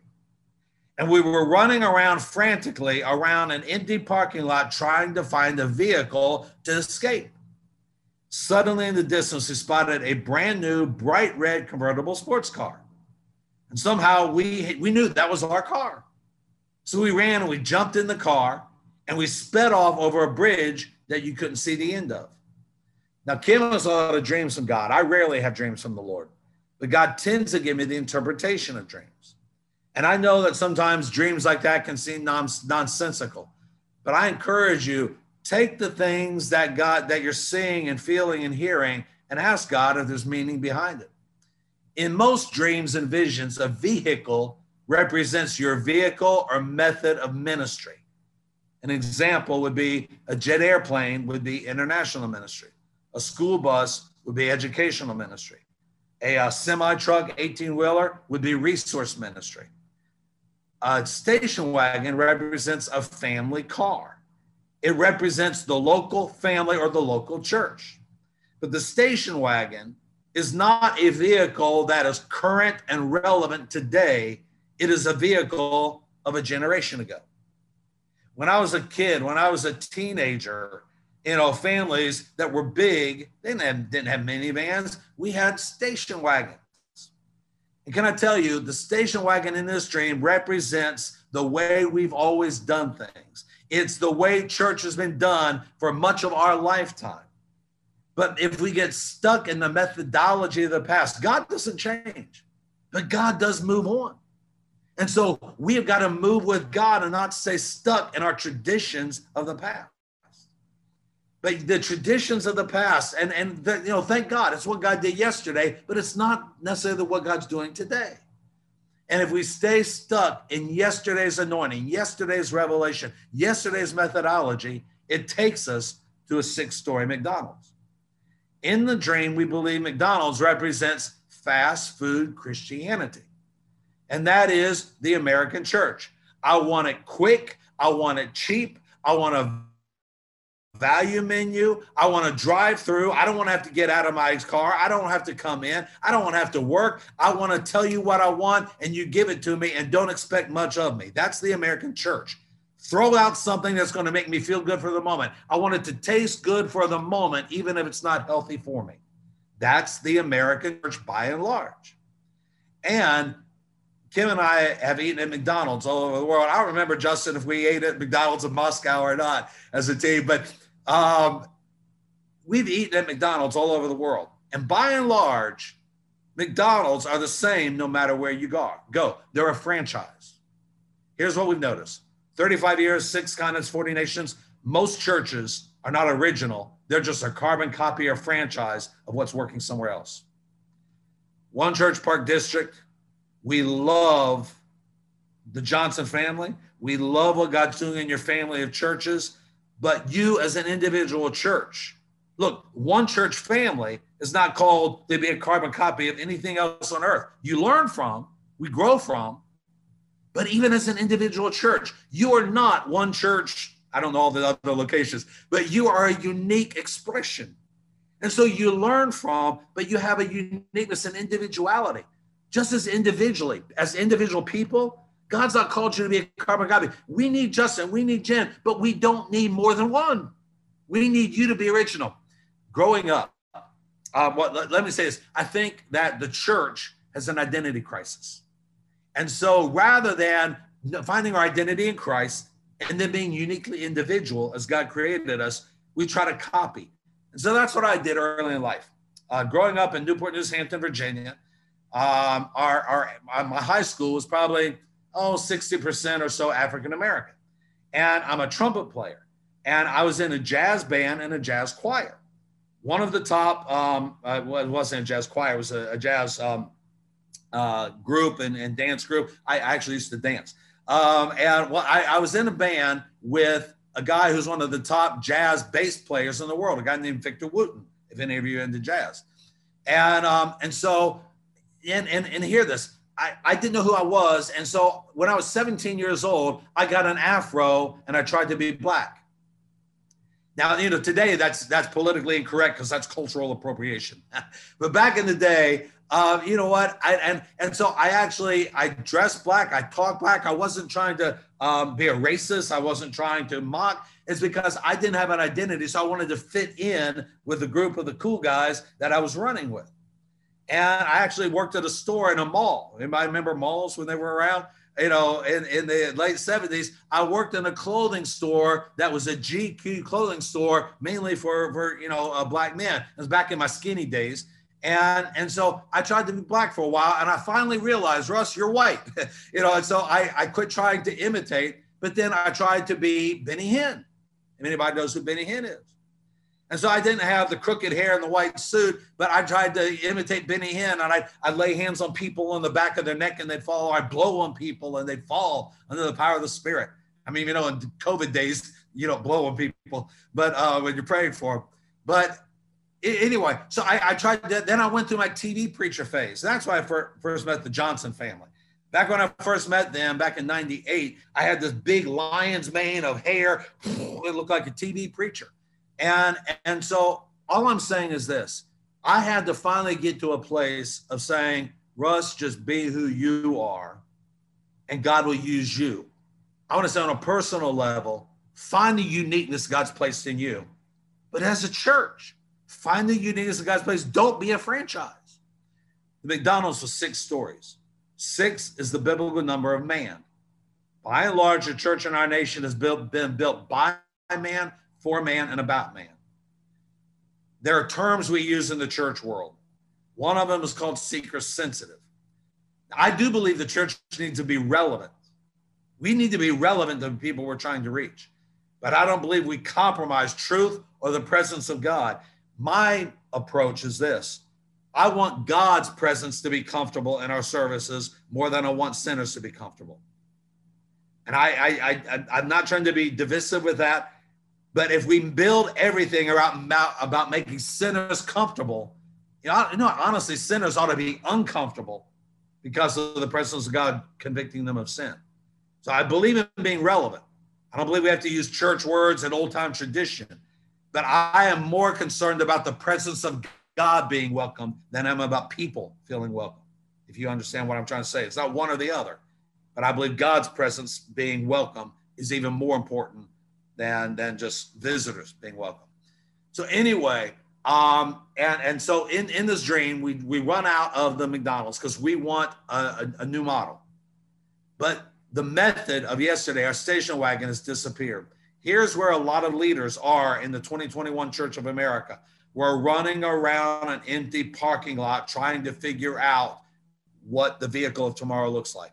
S3: And we were running around frantically around an empty parking lot trying to find a vehicle to escape. Suddenly, in the distance, we spotted a brand new, bright red convertible sports car. And somehow we, we knew that was our car. So we ran and we jumped in the car and we sped off over a bridge that you couldn't see the end of. Now, Kim has a lot of dreams from God. I rarely have dreams from the Lord, but God tends to give me the interpretation of dreams. And I know that sometimes dreams like that can seem non- nonsensical, but I encourage you take the things that God that you're seeing and feeling and hearing and ask God if there's meaning behind it. In most dreams and visions, a vehicle represents your vehicle or method of ministry. An example would be a jet airplane would be international ministry. A school bus would be educational ministry. A, a semi truck, 18 wheeler would be resource ministry. A station wagon represents a family car. It represents the local family or the local church. But the station wagon is not a vehicle that is current and relevant today. It is a vehicle of a generation ago. When I was a kid, when I was a teenager, you know, families that were big, they didn't have, didn't have minivans. We had station wagons. And can I tell you, the station wagon in this dream represents the way we've always done things. It's the way church has been done for much of our lifetime. But if we get stuck in the methodology of the past, God doesn't change, but God does move on. And so we have got to move with God and not stay stuck in our traditions of the past. But the traditions of the past, and, and the, you know, thank God, it's what God did yesterday, but it's not necessarily what God's doing today. And if we stay stuck in yesterday's anointing, yesterday's revelation, yesterday's methodology, it takes us to a six story McDonald's. In the dream, we believe McDonald's represents fast food Christianity, and that is the American church. I want it quick, I want it cheap, I want a value menu. I want to drive through. I don't want to have to get out of my car. I don't have to come in. I don't want to have to work. I want to tell you what I want and you give it to me and don't expect much of me. That's the American church. Throw out something that's going to make me feel good for the moment. I want it to taste good for the moment, even if it's not healthy for me. That's the American church by and large. And Kim and I have eaten at McDonald's all over the world. I don't remember, Justin, if we ate at McDonald's in Moscow or not as a team, but um, we've eaten at McDonald's all over the world. And by and large, McDonald's are the same no matter where you go. Go. They're a franchise. Here's what we've noticed 35 years, six continents, 40 nations. Most churches are not original. They're just a carbon copy or franchise of what's working somewhere else. One Church Park District, we love the Johnson family. We love what God's doing in your family of churches. But you, as an individual church, look, one church family is not called to be a carbon copy of anything else on earth. You learn from, we grow from, but even as an individual church, you are not one church. I don't know all the other locations, but you are a unique expression. And so you learn from, but you have a uniqueness and individuality. Just as individually, as individual people, God's not called you to be a carbon copy. We need Justin, we need Jen, but we don't need more than one. We need you to be original. Growing up, um, what, let, let me say this I think that the church has an identity crisis. And so rather than finding our identity in Christ and then being uniquely individual as God created us, we try to copy. And so that's what I did early in life. Uh, growing up in Newport News, Hampton, Virginia, um, our, our, uh, my high school was probably, oh, 60% or so African American. And I'm a trumpet player. And I was in a jazz band and a jazz choir. One of the top, um, uh, it wasn't a jazz choir, it was a, a jazz um, uh, group and, and dance group. I actually used to dance. Um, and well, I, I was in a band with a guy who's one of the top jazz bass players in the world, a guy named Victor Wooten, if any of you are into jazz. And um, and so and, and and hear this. I, I didn't know who I was. And so when I was 17 years old, I got an afro and I tried to be black. Now, you know, today that's that's politically incorrect because that's cultural appropriation. but back in the day, uh, you know what? I, and and so I actually I dressed black, I talked black. I wasn't trying to um, be a racist. I wasn't trying to mock. It's because I didn't have an identity, so I wanted to fit in with the group of the cool guys that I was running with. And I actually worked at a store in a mall. Anybody remember malls when they were around? You know, in, in the late 70s, I worked in a clothing store that was a GQ clothing store, mainly for, for you know, a black men. It was back in my skinny days. And, and so I tried to be black for a while and I finally realized, Russ, you're white. you know, and so I, I quit trying to imitate, but then I tried to be Benny Hinn. Anybody knows who Benny Hinn is. And so I didn't have the crooked hair and the white suit, but I tried to imitate Benny Hinn and I'd, I'd lay hands on people on the back of their neck and they'd fall. I'd blow on people and they'd fall under the power of the spirit. I mean, you know, in COVID days, you don't blow on people, but uh, when you're praying for them. But anyway, so I, I tried that. Then I went through my TV preacher phase. That's why I first met the Johnson family. Back when I first met them, back in 98, I had this big lion's mane of hair. It looked like a TV preacher. And, and so all I'm saying is this I had to finally get to a place of saying, Russ, just be who you are, and God will use you. I want to say on a personal level, find the uniqueness God's placed in you. But as a church, Find the uniqueness of God's place. Don't be a franchise. The McDonald's was six stories. Six is the biblical number of man. By and large, the church in our nation has built, been built by man, for man, and about man. There are terms we use in the church world. One of them is called seeker sensitive. I do believe the church needs to be relevant. We need to be relevant to the people we're trying to reach. But I don't believe we compromise truth or the presence of God my approach is this I want God's presence to be comfortable in our services more than I want sinners to be comfortable. And I, I, I, I'm not trying to be divisive with that, but if we build everything around about making sinners comfortable, you know, you know, honestly, sinners ought to be uncomfortable because of the presence of God convicting them of sin. So I believe in being relevant. I don't believe we have to use church words and old time tradition but I am more concerned about the presence of God being welcome than I'm about people feeling welcome. If you understand what I'm trying to say, it's not one or the other, but I believe God's presence being welcome is even more important than than just visitors being welcome. So anyway, um, and and so in in this dream, we we run out of the McDonald's because we want a, a, a new model, but the method of yesterday, our station wagon has disappeared. Here's where a lot of leaders are in the 2021 Church of America. We're running around an empty parking lot trying to figure out what the vehicle of tomorrow looks like.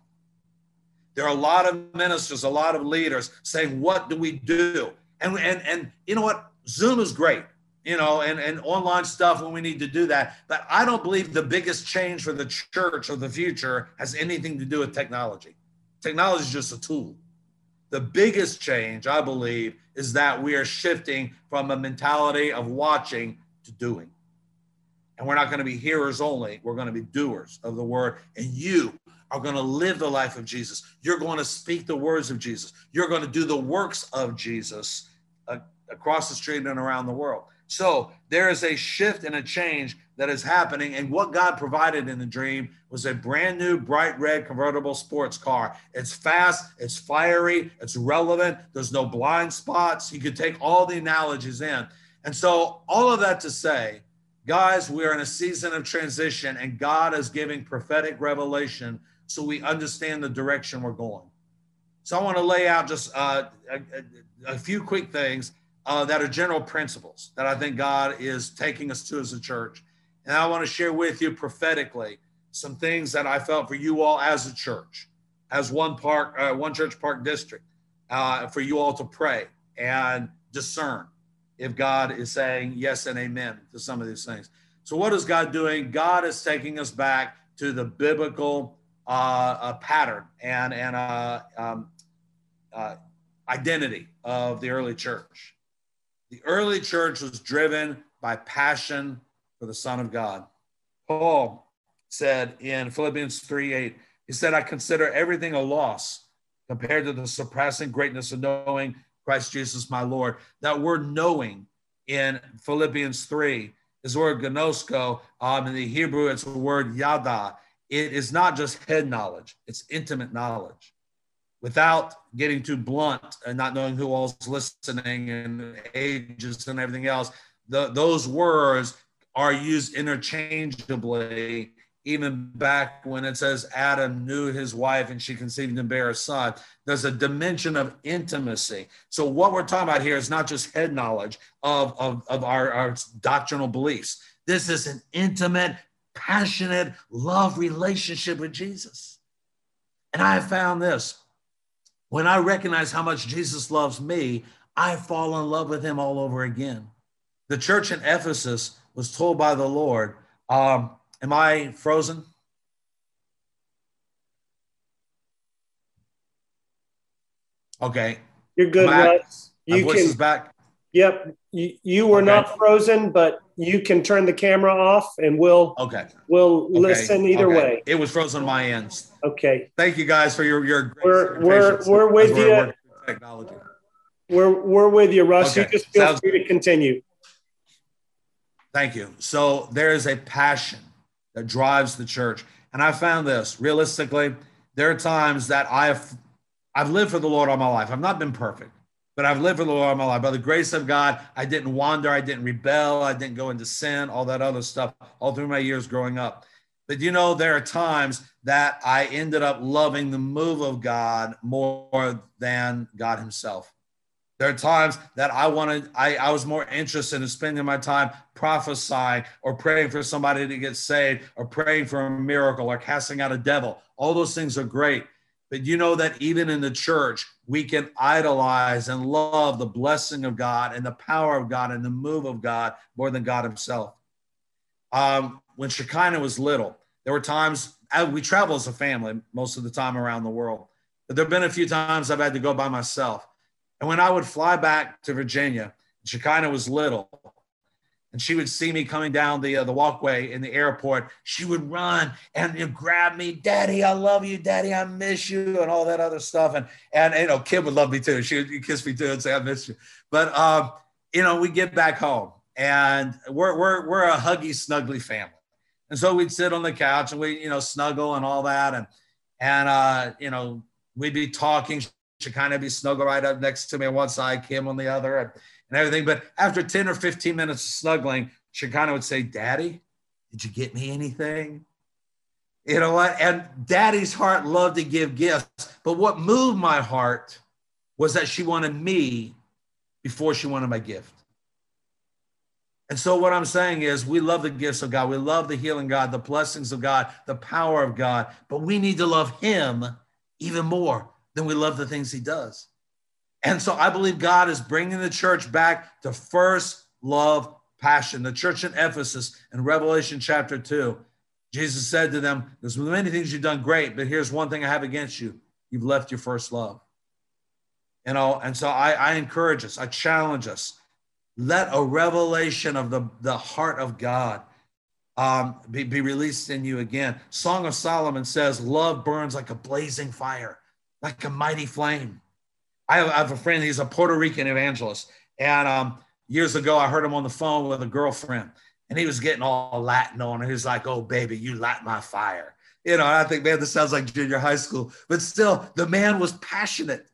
S3: There are a lot of ministers, a lot of leaders saying, What do we do? And, and, and you know what? Zoom is great, you know, and, and online stuff when we need to do that. But I don't believe the biggest change for the church of the future has anything to do with technology. Technology is just a tool. The biggest change, I believe, is that we are shifting from a mentality of watching to doing. And we're not going to be hearers only, we're going to be doers of the word. And you are going to live the life of Jesus. You're going to speak the words of Jesus. You're going to do the works of Jesus uh, across the street and around the world. So there is a shift and a change that is happening. And what God provided in the dream was a brand new bright red convertible sports car. It's fast, it's fiery, it's relevant, there's no blind spots. You could take all the analogies in. And so, all of that to say, guys, we are in a season of transition, and God is giving prophetic revelation so we understand the direction we're going. So, I want to lay out just uh, a, a, few quick things uh, that are general principles that I think God is taking us to as a church. And I want to share with you prophetically some things that I felt for you all as a church, as one park, uh, one church park district, uh, for you all to pray and discern if God is saying yes and amen to some of these things. So, what is God doing? God is taking us back to the biblical uh, uh, pattern and and uh, um, uh, identity of the early church. The early church was driven by passion for the Son of God. Paul said in Philippians 3 8, he said, I consider everything a loss compared to the surpassing greatness of knowing Christ Jesus my Lord. That word knowing in Philippians 3 is the word gnosko. Um, in the Hebrew, it's the word yada. It is not just head knowledge, it's intimate knowledge. Without getting too blunt and not knowing who all's listening and ages and everything else, the, those words are used interchangeably even back when it says Adam knew his wife and she conceived and bare a son, there's a dimension of intimacy. So, what we're talking about here is not just head knowledge of, of, of our, our doctrinal beliefs. This is an intimate, passionate love relationship with Jesus. And I have found this when I recognize how much Jesus loves me, I fall in love with him all over again. The church in Ephesus was told by the Lord, um, Am I frozen? Okay.
S2: You're good, Russ.
S3: You My voice can, is back.
S2: Yep. You, you were okay. not frozen, but you can turn the camera off and we'll
S3: okay.
S2: We'll okay. listen either okay. way.
S3: It was frozen on my ends
S2: Okay.
S3: Thank you guys for your your
S2: we're we're, we're with you. Technology. We're we're with you, Russ. You just feel Sounds free to continue.
S3: Thank you. So there is a passion that drives the church. And I found this realistically, there are times that I've I've lived for the Lord all my life. I've not been perfect, but I've lived for the Lord all my life. By the grace of God, I didn't wander, I didn't rebel, I didn't go into sin, all that other stuff, all through my years growing up. But you know, there are times that I ended up loving the move of God more than God Himself. There are times that I wanted, I, I was more interested in spending my time prophesying or praying for somebody to get saved or praying for a miracle or casting out a devil. All those things are great. But you know that even in the church, we can idolize and love the blessing of God and the power of God and the move of God more than God Himself. Um, when Shekinah was little, there were times we travel as a family most of the time around the world. But there have been a few times I've had to go by myself. And when I would fly back to Virginia, Shekinah was little, and she would see me coming down the uh, the walkway in the airport. She would run and you know, grab me, Daddy, I love you, Daddy, I miss you, and all that other stuff. And and you know, Kim would love me too. She would kiss me too and say, I miss you. But um, you know, we get back home and we're we're we're a huggy, snuggly family. And so we'd sit on the couch and we, you know, snuggle and all that. And and uh, you know, we'd be talking She'd kind of be snuggle right up next to me on one side, Kim on the other, and, and everything. But after 10 or 15 minutes of snuggling, of would say, Daddy, did you get me anything? You know what? And daddy's heart loved to give gifts. But what moved my heart was that she wanted me before she wanted my gift. And so, what I'm saying is, we love the gifts of God. We love the healing God, the blessings of God, the power of God, but we need to love Him even more than we love the things he does. And so I believe God is bringing the church back to first love passion. The church in Ephesus in Revelation chapter 2, Jesus said to them, There's many things you've done great, but here's one thing I have against you you've left your first love. You know, and so I, I encourage us, I challenge us. Let a revelation of the, the heart of God um, be, be released in you again. Song of Solomon says, Love burns like a blazing fire like a mighty flame. I have, I have a friend, he's a Puerto Rican evangelist. And um, years ago, I heard him on the phone with a girlfriend, and he was getting all Latin on her. He was like, Oh, baby, you light my fire. You know, I think, man, this sounds like junior high school, but still, the man was passionate.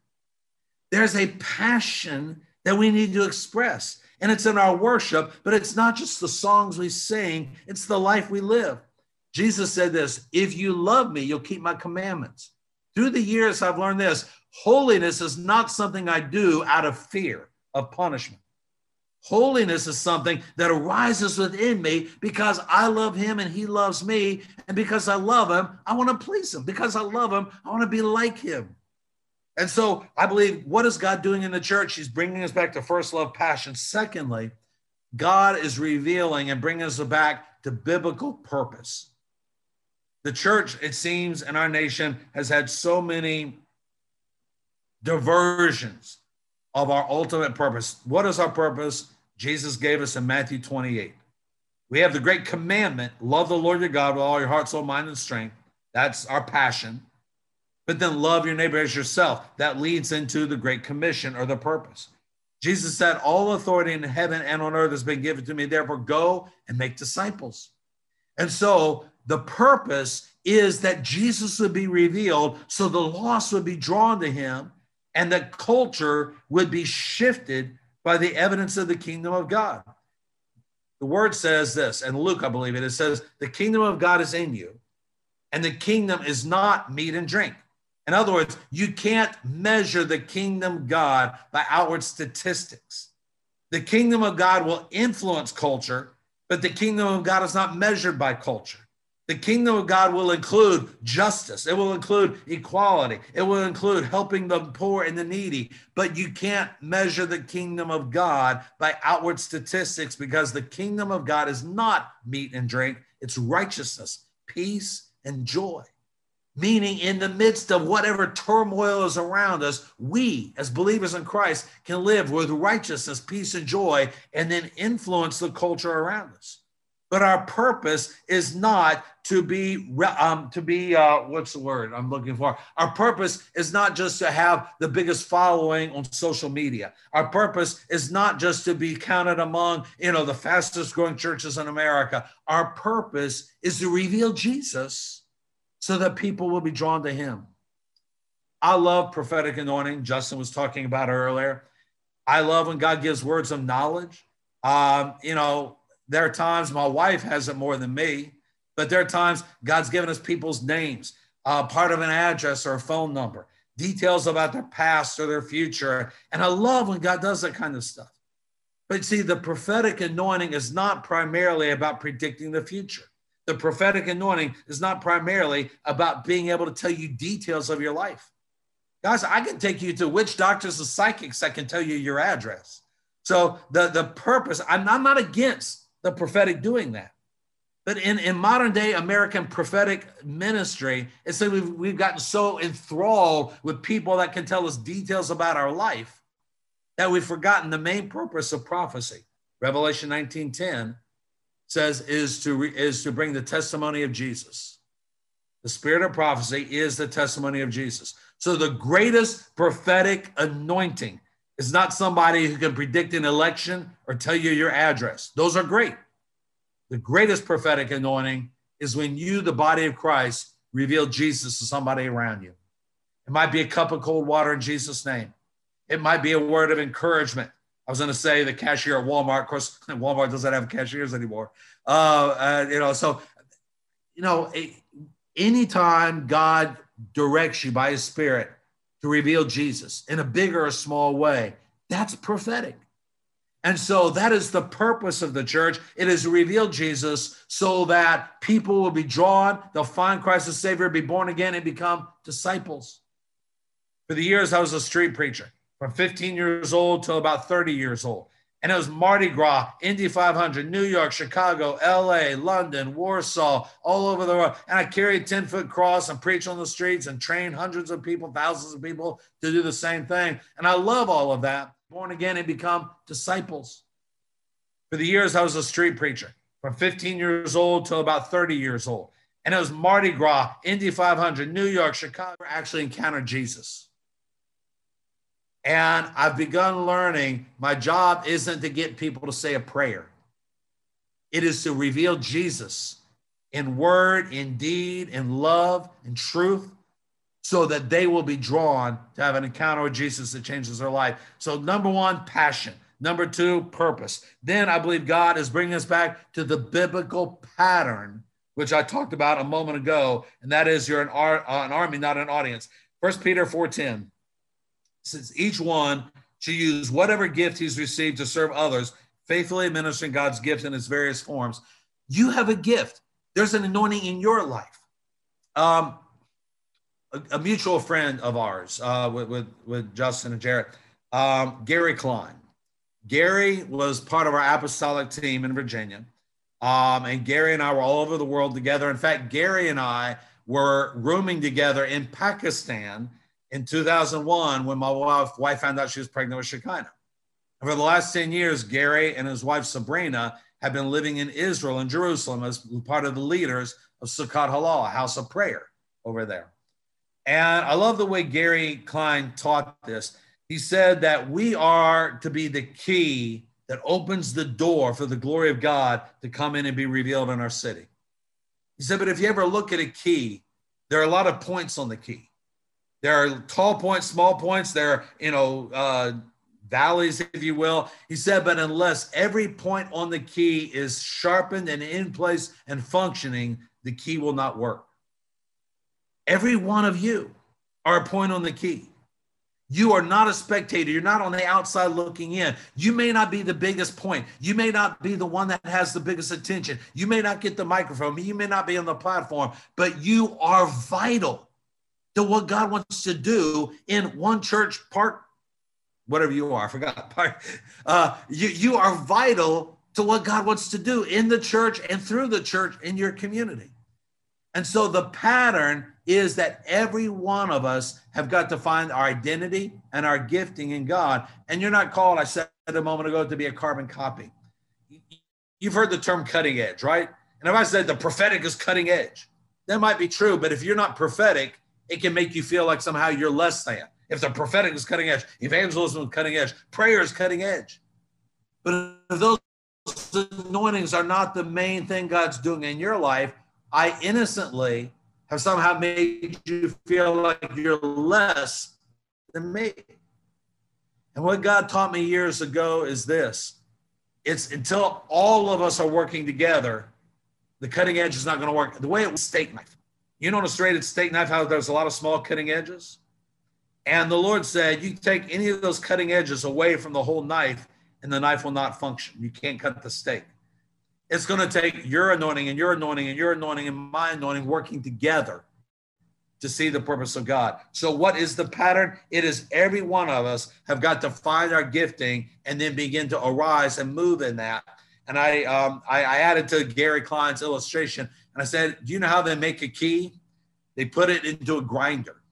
S3: There's a passion that we need to express, and it's in our worship, but it's not just the songs we sing, it's the life we live. Jesus said this If you love me, you'll keep my commandments. Through the years, I've learned this holiness is not something I do out of fear of punishment. Holiness is something that arises within me because I love him and he loves me. And because I love him, I want to please him. Because I love him, I want to be like him. And so I believe what is God doing in the church? He's bringing us back to first love, passion. Secondly, God is revealing and bringing us back to biblical purpose. The church, it seems, in our nation has had so many diversions of our ultimate purpose. What is our purpose? Jesus gave us in Matthew 28. We have the great commandment love the Lord your God with all your heart, soul, mind, and strength. That's our passion. But then love your neighbor as yourself. That leads into the great commission or the purpose. Jesus said, All authority in heaven and on earth has been given to me. Therefore, go and make disciples. And so the purpose is that Jesus would be revealed so the lost would be drawn to him and that culture would be shifted by the evidence of the kingdom of God. The word says this, and Luke, I believe it, it says, The kingdom of God is in you, and the kingdom is not meat and drink. In other words, you can't measure the kingdom God by outward statistics. The kingdom of God will influence culture, but the kingdom of God is not measured by culture. The kingdom of God will include justice. It will include equality. It will include helping the poor and the needy. But you can't measure the kingdom of God by outward statistics because the kingdom of God is not meat and drink, it's righteousness, peace, and joy. Meaning, in the midst of whatever turmoil is around us, we as believers in Christ can live with righteousness, peace, and joy, and then influence the culture around us but our purpose is not to be um, to be uh, what's the word i'm looking for? Our purpose is not just to have the biggest following on social media. Our purpose is not just to be counted among you know the fastest growing churches in america. Our purpose is to reveal jesus so that people will be drawn to him. I love prophetic anointing. Justin was talking about earlier. I love when god gives words of knowledge. Um, you know there are times my wife has it more than me, but there are times God's given us people's names, uh, part of an address or a phone number, details about their past or their future. And I love when God does that kind of stuff. But see, the prophetic anointing is not primarily about predicting the future. The prophetic anointing is not primarily about being able to tell you details of your life. Guys, I can take you to witch doctors and psychics that can tell you your address. So the, the purpose, I'm, I'm not against the prophetic doing that. But in, in modern day American prophetic ministry, it's like we've, we've gotten so enthralled with people that can tell us details about our life that we've forgotten the main purpose of prophecy. Revelation 19:10 says is to re, is to bring the testimony of Jesus. The spirit of prophecy is the testimony of Jesus. So the greatest prophetic anointing is not somebody who can predict an election or tell you your address. Those are great. The greatest prophetic anointing is when you, the body of Christ, reveal Jesus to somebody around you. It might be a cup of cold water in Jesus' name. It might be a word of encouragement. I was going to say the cashier at Walmart. Of course, Walmart doesn't have cashiers anymore. Uh, uh, you know, so you know, anytime God directs you by His Spirit to reveal Jesus in a big or a small way. That's prophetic. And so that is the purpose of the church. It is to reveal Jesus so that people will be drawn, they'll find Christ as Savior, be born again, and become disciples. For the years I was a street preacher, from 15 years old till about 30 years old. And it was Mardi Gras, Indy 500, New York, Chicago, LA, London, Warsaw, all over the world. And I carried 10 foot cross and preached on the streets and trained hundreds of people, thousands of people to do the same thing. And I love all of that. Born again and become disciples. For the years I was a street preacher, from 15 years old till about 30 years old. And it was Mardi Gras, Indy 500, New York, Chicago, actually encountered Jesus. And I've begun learning my job isn't to get people to say a prayer, it is to reveal Jesus in word, in deed, in love, in truth, so that they will be drawn to have an encounter with Jesus that changes their life. So, number one, passion. Number two, purpose. Then I believe God is bringing us back to the biblical pattern, which I talked about a moment ago, and that is you're an, ar- an army, not an audience. First Peter 4:10 since each one should use whatever gift he's received to serve others, faithfully administering God's gift in its various forms. You have a gift. There's an anointing in your life. Um, a, a, mutual friend of ours uh, with, with, with, Justin and Jarrett, um, Gary Klein. Gary was part of our apostolic team in Virginia. Um, and Gary and I were all over the world together. In fact, Gary and I were rooming together in Pakistan in 2001 when my wife, wife found out she was pregnant with Shekinah. For the last 10 years, Gary and his wife Sabrina have been living in Israel and Jerusalem as part of the leaders of Succat Hallel, a house of prayer over there. And I love the way Gary Klein taught this. He said that we are to be the key that opens the door for the glory of God to come in and be revealed in our city. He said, but if you ever look at a key, there are a lot of points on the key. There are tall points, small points. There are, you know, uh, valleys, if you will. He said, but unless every point on the key is sharpened and in place and functioning, the key will not work. Every one of you are a point on the key. You are not a spectator. You're not on the outside looking in. You may not be the biggest point. You may not be the one that has the biggest attention. You may not get the microphone. You may not be on the platform, but you are vital to what God wants to do in one church part, whatever you are, I forgot. Part, uh, you, you are vital to what God wants to do in the church and through the church in your community. And so the pattern is that every one of us have got to find our identity and our gifting in God. And you're not called, I said a moment ago, to be a carbon copy. You've heard the term cutting edge, right? And if I said the prophetic is cutting edge, that might be true. But if you're not prophetic, it can make you feel like somehow you're less than. If the prophetic is cutting edge, evangelism is cutting edge, prayer is cutting edge. But if those anointings are not the main thing God's doing in your life, I innocently have somehow made you feel like you're less than me. And what God taught me years ago is this it's until all of us are working together, the cutting edge is not going to work. The way it was steak knife. You know, on a straight steak knife, how there's a lot of small cutting edges? And the Lord said, You take any of those cutting edges away from the whole knife, and the knife will not function. You can't cut the steak. It's going to take your anointing and your anointing and your anointing and my anointing working together to see the purpose of God. So, what is the pattern? It is every one of us have got to find our gifting and then begin to arise and move in that. And I, um, I, I added to Gary Klein's illustration, and I said, "Do you know how they make a key? They put it into a grinder.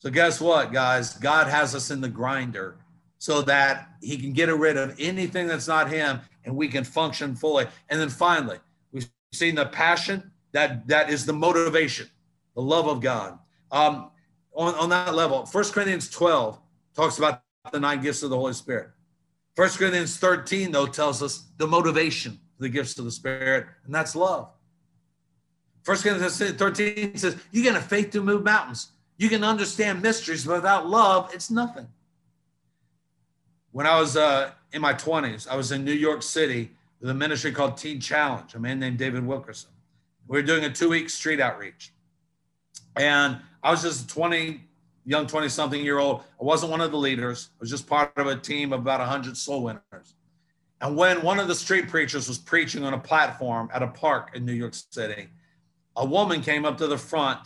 S3: So, guess what, guys? God has us in the grinder so that He can get rid of anything that's not Him and we can function fully. And then finally, we've seen the passion that that is the motivation, the love of God. Um, on, on that level, First Corinthians 12 talks about the nine gifts of the Holy Spirit. First Corinthians 13, though, tells us the motivation the gifts of the Spirit, and that's love. First Corinthians 13 says, You can have faith to move mountains. You can understand mysteries, but without love, it's nothing. When I was uh, in my 20s, I was in New York City with a ministry called Teen Challenge, a man named David Wilkerson. We were doing a two week street outreach. And I was just a 20, young 20 something year old. I wasn't one of the leaders, I was just part of a team of about 100 soul winners. And when one of the street preachers was preaching on a platform at a park in New York City, a woman came up to the front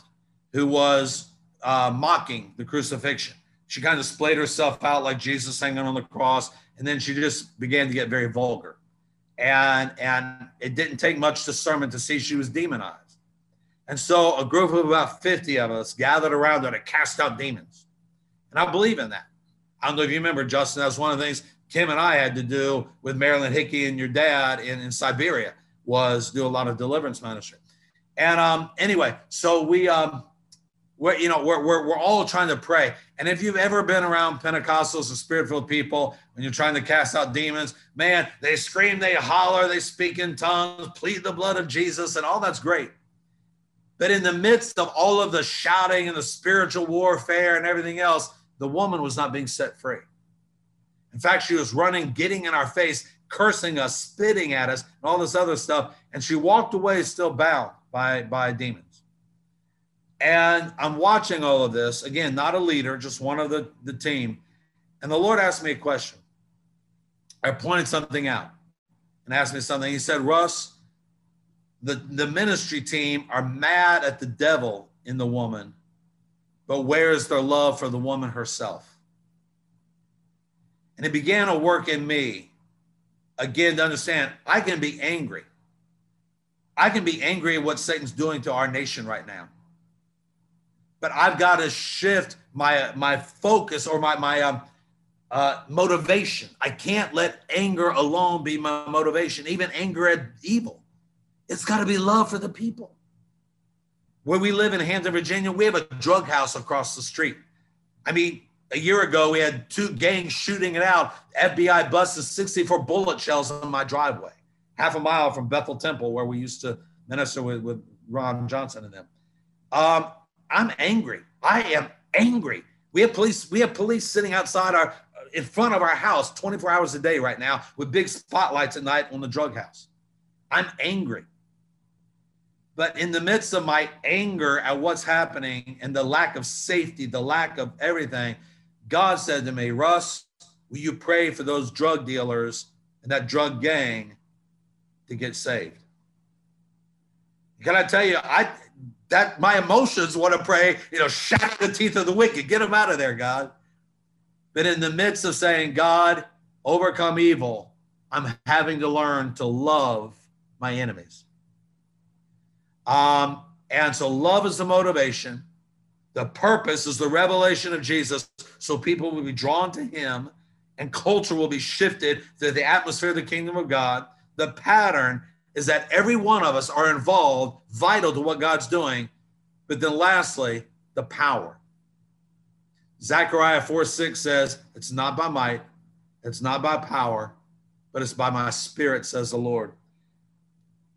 S3: who was uh, mocking the crucifixion. She kind of splayed herself out like Jesus hanging on the cross and then she just began to get very vulgar. And and it didn't take much discernment to see she was demonized. And so a group of about 50 of us gathered around her to cast out demons. And i believe in that. I don't know if you remember justin that's one of the things kim and i had to do with marilyn hickey and your dad in, in siberia was do a lot of deliverance ministry and um anyway so we um we're, you know, we're, we're, we're all trying to pray. And if you've ever been around Pentecostals and spirit filled people, when you're trying to cast out demons, man, they scream, they holler, they speak in tongues, plead the blood of Jesus, and all that's great. But in the midst of all of the shouting and the spiritual warfare and everything else, the woman was not being set free. In fact, she was running, getting in our face, cursing us, spitting at us, and all this other stuff. And she walked away still bound by, by demons. And I'm watching all of this, again, not a leader, just one of the, the team. And the Lord asked me a question. I pointed something out and asked me something. He said, Russ, the, the ministry team are mad at the devil in the woman, but where is their love for the woman herself? And it began to work in me again to understand I can be angry I can be angry at what Satan's doing to our nation right now. But I've got to shift my my focus or my my um, uh, motivation. I can't let anger alone be my motivation, even anger at evil. It's got to be love for the people. Where we live in Hampton, Virginia, we have a drug house across the street. I mean, a year ago, we had two gangs shooting it out. FBI busted 64 bullet shells on my driveway, half a mile from Bethel Temple, where we used to minister with, with Ron Johnson and them. Um, I'm angry. I am angry. We have police. We have police sitting outside our, in front of our house, 24 hours a day right now, with big spotlights at night on the drug house. I'm angry. But in the midst of my anger at what's happening and the lack of safety, the lack of everything, God said to me, Russ, will you pray for those drug dealers and that drug gang to get saved? Can I tell you, I that my emotions want to pray, you know, shatter the teeth of the wicked, get them out of there, God. But in the midst of saying, God, overcome evil, I'm having to learn to love my enemies. Um, and so love is the motivation. The purpose is the revelation of Jesus, so people will be drawn to him and culture will be shifted to the atmosphere of the kingdom of God. The pattern is that every one of us are involved, vital to what God's doing. But then lastly, the power. Zechariah 4 6 says, It's not by might, it's not by power, but it's by my spirit, says the Lord.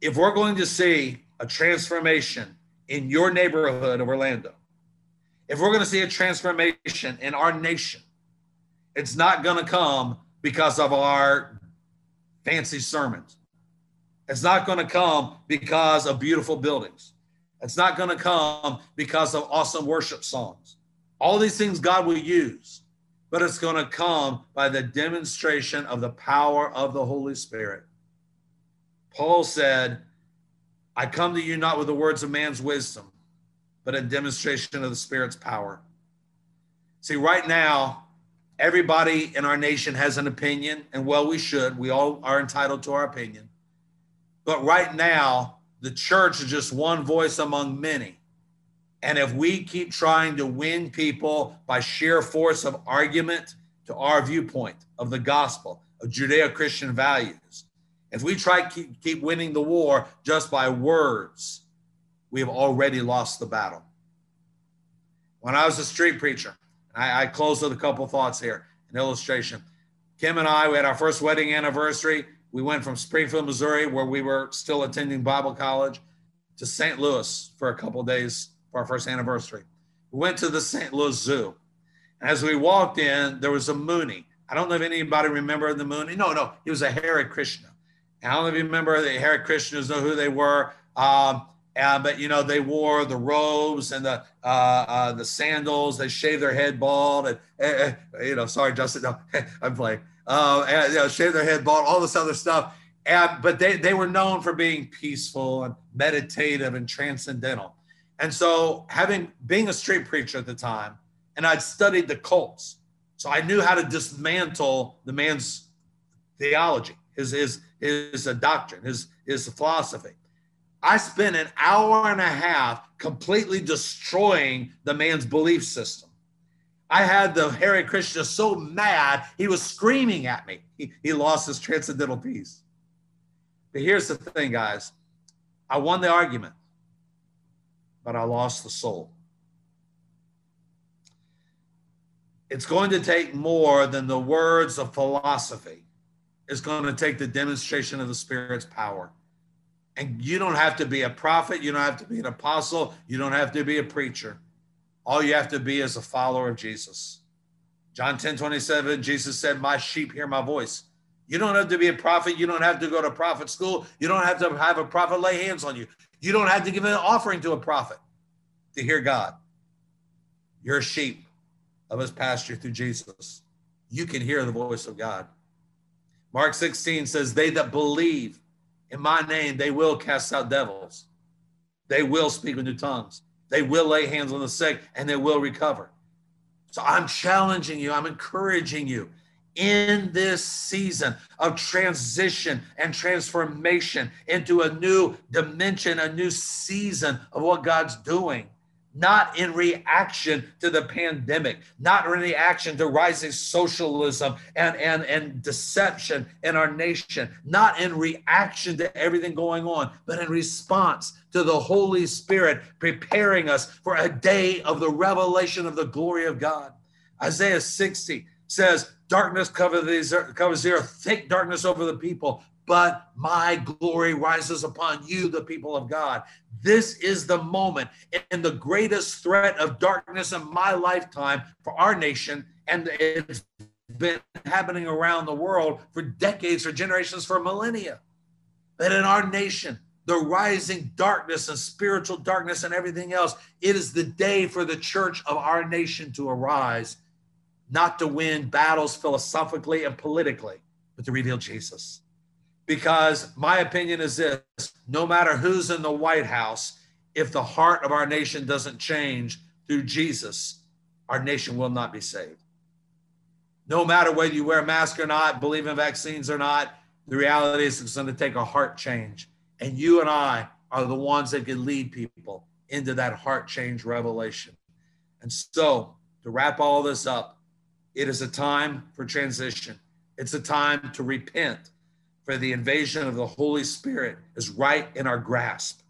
S3: If we're going to see a transformation in your neighborhood of Orlando, if we're going to see a transformation in our nation, it's not going to come because of our fancy sermons. It's not going to come because of beautiful buildings. It's not going to come because of awesome worship songs. All these things God will use, but it's going to come by the demonstration of the power of the Holy Spirit. Paul said, I come to you not with the words of man's wisdom, but a demonstration of the Spirit's power. See, right now, everybody in our nation has an opinion, and well, we should. We all are entitled to our opinion. But right now, the church is just one voice among many. And if we keep trying to win people by sheer force of argument to our viewpoint of the gospel, of Judeo Christian values, if we try to keep, keep winning the war just by words, we have already lost the battle. When I was a street preacher, I, I close with a couple thoughts here, an illustration. Kim and I, we had our first wedding anniversary. We went from Springfield, Missouri, where we were still attending Bible college, to St. Louis for a couple days for our first anniversary. We went to the St. Louis Zoo. As we walked in, there was a Moonie. I don't know if anybody remember the Moonie. No, no, he was a Hare Krishna. I don't know if you remember the Hare Krishnas, know who they were. Um, uh, but you know they wore the robes and the uh, uh, the sandals. They shaved their head bald, and uh, you know, sorry, Justin, no, I'm playing. Uh, and, you know, shave their head bald, all this other stuff. And, but they they were known for being peaceful and meditative and transcendental. And so, having being a street preacher at the time, and I'd studied the cults, so I knew how to dismantle the man's theology, his his his doctrine, his his philosophy. I spent an hour and a half completely destroying the man's belief system. I had the Hare Krishna so mad, he was screaming at me. He, he lost his transcendental peace. But here's the thing, guys I won the argument, but I lost the soul. It's going to take more than the words of philosophy, it's going to take the demonstration of the Spirit's power. And you don't have to be a prophet. You don't have to be an apostle. You don't have to be a preacher. All you have to be is a follower of Jesus. John 10 27, Jesus said, My sheep hear my voice. You don't have to be a prophet. You don't have to go to prophet school. You don't have to have a prophet lay hands on you. You don't have to give an offering to a prophet to hear God. You're a sheep of his pasture through Jesus. You can hear the voice of God. Mark 16 says, They that believe in my name, they will cast out devils. They will speak with new tongues. They will lay hands on the sick and they will recover. So I'm challenging you, I'm encouraging you. in this season of transition and transformation into a new dimension, a new season of what God's doing not in reaction to the pandemic, not in reaction to rising socialism and, and, and deception in our nation, not in reaction to everything going on, but in response to the Holy Spirit preparing us for a day of the revelation of the glory of God. Isaiah 60 says, Darkness covers the, earth, thick darkness over the people, but my glory rises upon you, the people of God. This is the moment and the greatest threat of darkness in my lifetime for our nation. And it's been happening around the world for decades, for generations, for millennia. That in our nation, the rising darkness and spiritual darkness and everything else, it is the day for the church of our nation to arise, not to win battles philosophically and politically, but to reveal Jesus because my opinion is this no matter who's in the White House, if the heart of our nation doesn't change through Jesus, our nation will not be saved. No matter whether you wear a mask or not, believe in vaccines or not, the reality is it's going to take a heart change. And you and I are the ones that can lead people into that heart change revelation. And so, to wrap all this up, it is a time for transition. It's a time to repent for the invasion of the Holy Spirit is right in our grasp.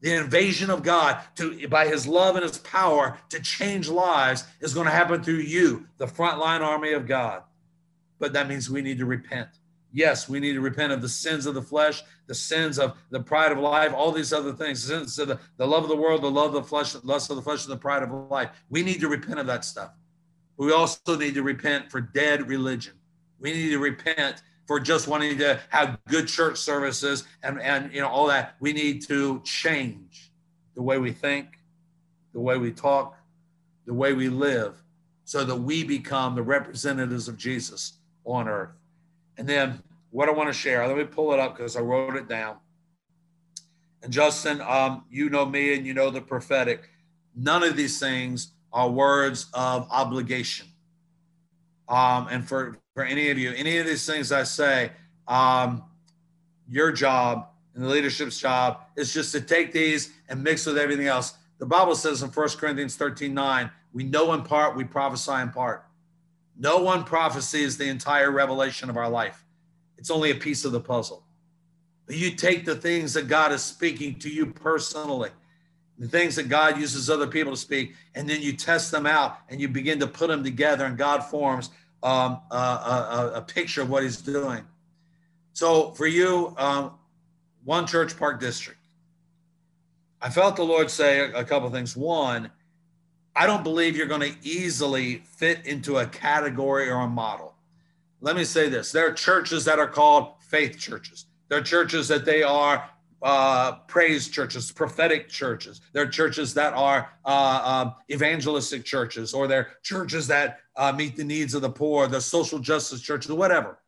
S3: The invasion of God to by his love and his power to change lives is going to happen through you, the frontline army of God. But that means we need to repent. Yes, we need to repent of the sins of the flesh, the sins of the pride of life, all these other things, the sins of the, the love of the world, the love of the flesh, the lust of the flesh, and the pride of life. We need to repent of that stuff. We also need to repent for dead religion. We need to repent for just wanting to have good church services and, and you know all that. We need to change the way we think, the way we talk, the way we live, so that we become the representatives of Jesus on earth. And then what I want to share, let me pull it up because I wrote it down. And Justin, um, you know me and you know the prophetic. None of these things are words of obligation. Um, and for for any of you, any of these things I say, um, your job and the leadership's job is just to take these and mix with everything else. The Bible says in 1 Corinthians 13 9, we know in part, we prophesy in part. No one prophecy is the entire revelation of our life, it's only a piece of the puzzle. But you take the things that God is speaking to you personally, the things that God uses other people to speak, and then you test them out and you begin to put them together, and God forms um, a, a, a, picture of what he's doing. So for you, um, one church park district, I felt the Lord say a, a couple things. One, I don't believe you're going to easily fit into a category or a model. Let me say this: there are churches that are called faith churches. There are churches that they are uh, praise churches, prophetic churches. There are churches that are uh, um, evangelistic churches, or they're churches that uh, meet the needs of the poor, the social justice churches, whatever.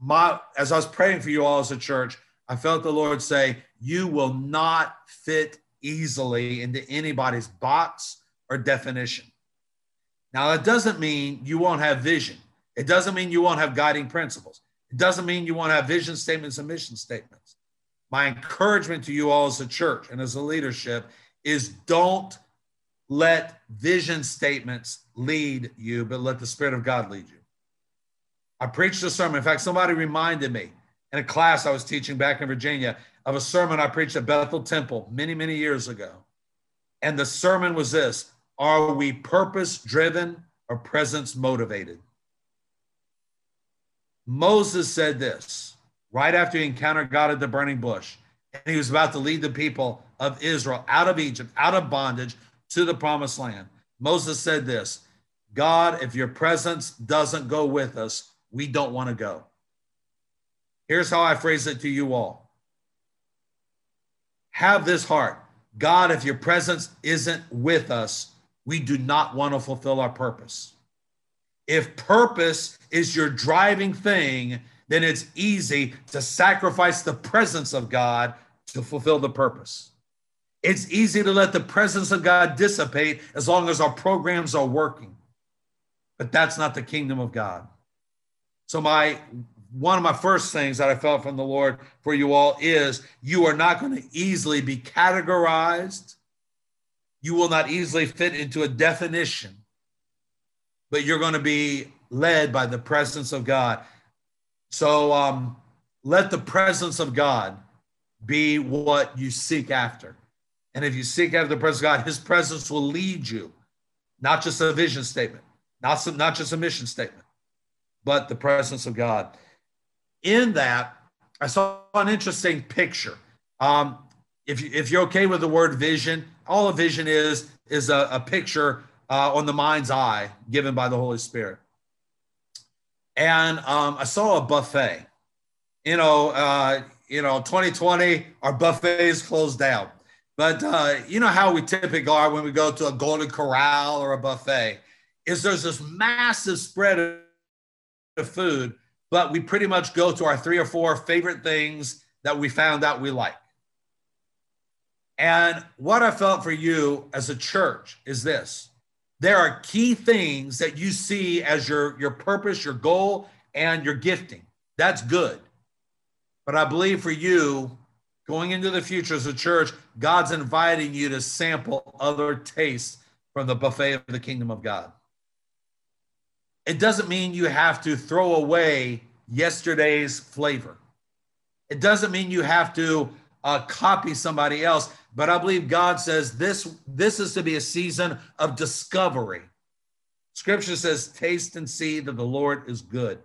S3: My, as I was praying for you all as a church, I felt the Lord say, You will not fit easily into anybody's box or definition. Now, that doesn't mean you won't have vision. It doesn't mean you won't have guiding principles. It doesn't mean you won't have vision statements and mission statements my encouragement to you all as a church and as a leadership is don't let vision statements lead you, but let the Spirit of God lead you. I preached a sermon. In fact, somebody reminded me in a class I was teaching back in Virginia of a sermon I preached at Bethel Temple many, many years ago. And the sermon was this Are we purpose driven or presence motivated? Moses said this right after he encountered God at the burning bush. And he was about to lead the people of Israel out of Egypt, out of bondage to the promised land. Moses said this God, if your presence doesn't go with us, we don't want to go. Here's how I phrase it to you all Have this heart God, if your presence isn't with us, we do not want to fulfill our purpose. If purpose is your driving thing, then it's easy to sacrifice the presence of God to fulfill the purpose. It's easy to let the presence of God dissipate as long as our programs are working. But that's not the kingdom of God. So my one of my first things that I felt from the Lord for you all is you are not going to easily be categorized. You will not easily fit into a definition, but you're going to be led by the presence of God. So um, let the presence of God be what you seek after. And if you seek after the presence of God, his presence will lead you, not just a vision statement, not, some, not just a mission statement, but the presence of God. In that, I saw an interesting picture. Um, if, you, if you're okay with the word vision, all a vision is is a, a picture uh, on the mind's eye given by the Holy Spirit. And um, I saw a buffet. You know, uh, you know, 2020, our buffets closed down. But uh, you know how we typically are when we go to a Golden Corral or a buffet, is there's this massive spread of food, but we pretty much go to our three or four favorite things that we found out we like. And what I felt for you as a church is this there are key things that you see as your, your purpose, your goal, and your gifting. That's good. But I believe for you, going into the future as a church, God's inviting you to sample other tastes from the buffet of the kingdom of God. It doesn't mean you have to throw away yesterday's flavor. It doesn't mean you have to uh, copy somebody else. But I believe God says this, this is to be a season of discovery. Scripture says, taste and see that the Lord is good.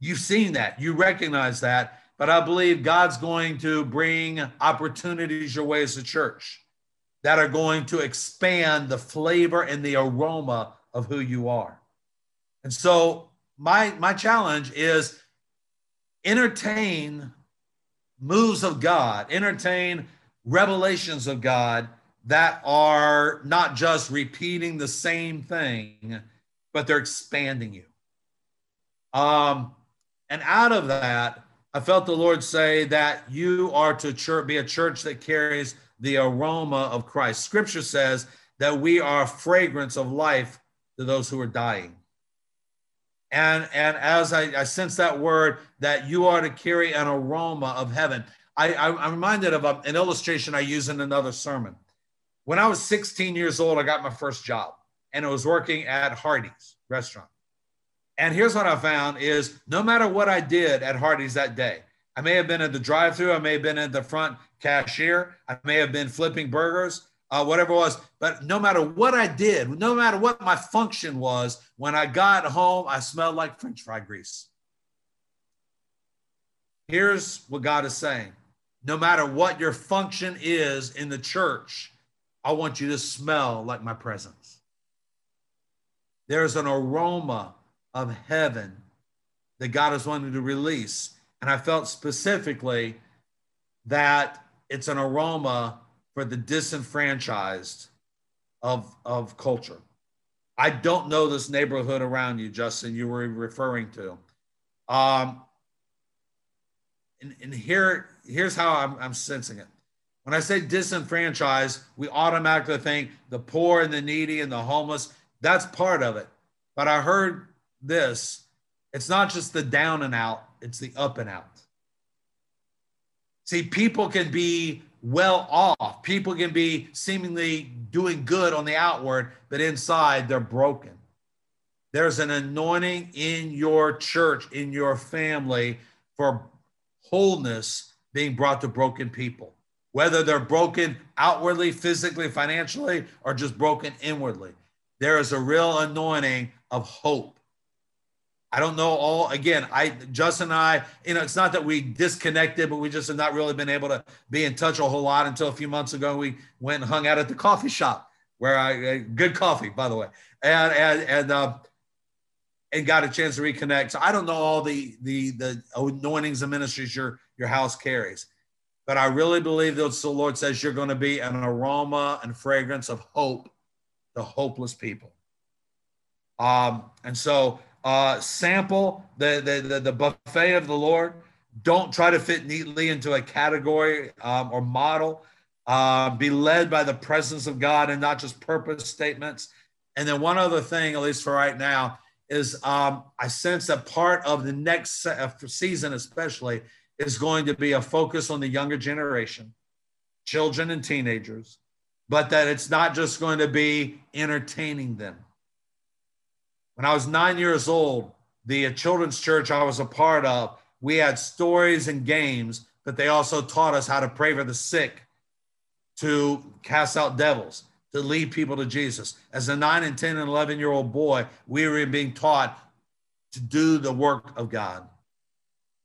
S3: You've seen that, you recognize that, but I believe God's going to bring opportunities your way as a church that are going to expand the flavor and the aroma of who you are. And so my my challenge is entertain moves of God, entertain revelations of God that are not just repeating the same thing, but they're expanding you. Um, and out of that, I felt the Lord say that you are to church, be a church that carries the aroma of Christ. Scripture says that we are a fragrance of life to those who are dying. And, and as I, I sense that word, that you are to carry an aroma of heaven. I, am reminded of a, an illustration I use in another sermon. When I was 16 years old, I got my first job and I was working at Hardee's restaurant. And here's what I found is no matter what I did at Hardee's that day, I may have been at the drive through, I may have been at the front cashier, I may have been flipping burgers, uh, whatever it was. But no matter what I did, no matter what my function was, when I got home, I smelled like French fry grease. Here's what God is saying no matter what your function is in the church, I want you to smell like my presence. There's an aroma of heaven that God is wanting to release. And I felt specifically that it's an aroma for the disenfranchised of, of culture. I don't know this neighborhood around you, Justin, you were referring to. Um, and, and here, here's how I'm, I'm sensing it. When I say disenfranchised, we automatically think the poor and the needy and the homeless. That's part of it. But I heard this it's not just the down and out, it's the up and out. See, people can be well off, people can be seemingly doing good on the outward, but inside they're broken. There's an anointing in your church, in your family for wholeness being brought to broken people, whether they're broken outwardly, physically, financially, or just broken inwardly. There is a real anointing of hope. I don't know all again. I Justin and I, you know, it's not that we disconnected, but we just have not really been able to be in touch a whole lot until a few months ago. We went and hung out at the coffee shop where I good coffee, by the way, and and and uh, and got a chance to reconnect. So I don't know all the the the anointings and ministries your your house carries, but I really believe that the Lord says you're going to be an aroma and fragrance of hope to hopeless people. Um, and so uh, sample the, the the the buffet of the Lord. Don't try to fit neatly into a category um, or model. Uh, be led by the presence of God and not just purpose statements. And then one other thing, at least for right now, is um, I sense that part of the next uh, season, especially, is going to be a focus on the younger generation, children and teenagers, but that it's not just going to be entertaining them. When I was nine years old, the children's church I was a part of, we had stories and games, but they also taught us how to pray for the sick, to cast out devils, to lead people to Jesus. As a nine and 10 and 11 year old boy, we were being taught to do the work of God.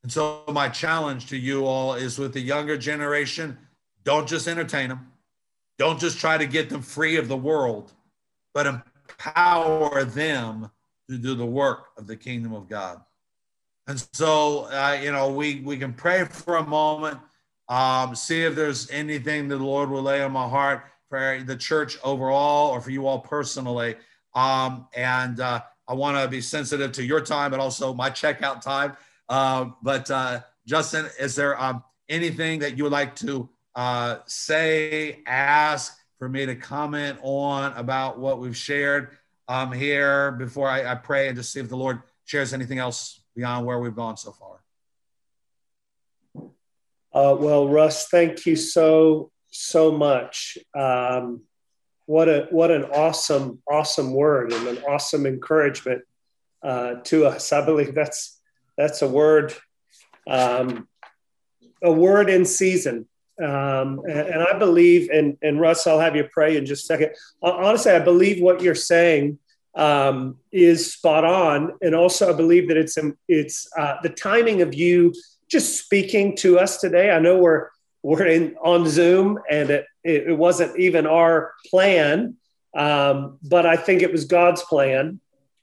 S3: And so, my challenge to you all is with the younger generation don't just entertain them, don't just try to get them free of the world, but empower them to do the work of the kingdom of God. And so, uh, you know, we, we can pray for a moment, um, see if there's anything the Lord will lay on my heart for the church overall or for you all personally. Um, and uh, I want to be sensitive to your time, but also my checkout time. Uh, but uh, Justin, is there um, anything that you would like to uh, say, ask for me to comment on about what we've shared um, here before I, I pray and just see if the Lord shares anything else beyond where we've gone so far?
S2: Uh, well, Russ, thank you so so much. Um, what a what an awesome awesome word and an awesome encouragement uh, to us. I believe that's that's a word um, a word in season. Um, and, and, I believe, and, and Russ, I'll have you pray in just a second. Honestly, I believe what you're saying um, is spot on, and also I believe that it's it's uh, the timing of you just speaking to us today. I know we're we're in on Zoom, and it it wasn't even our plan, um, but I think it was God's plan.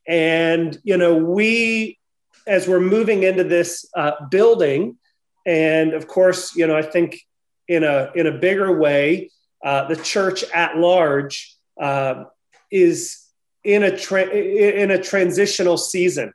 S2: And you know, we as we're moving into this uh, building, and of course, you know, I think in a in a bigger way, uh, the church at large uh, is in a tra- in a transitional season.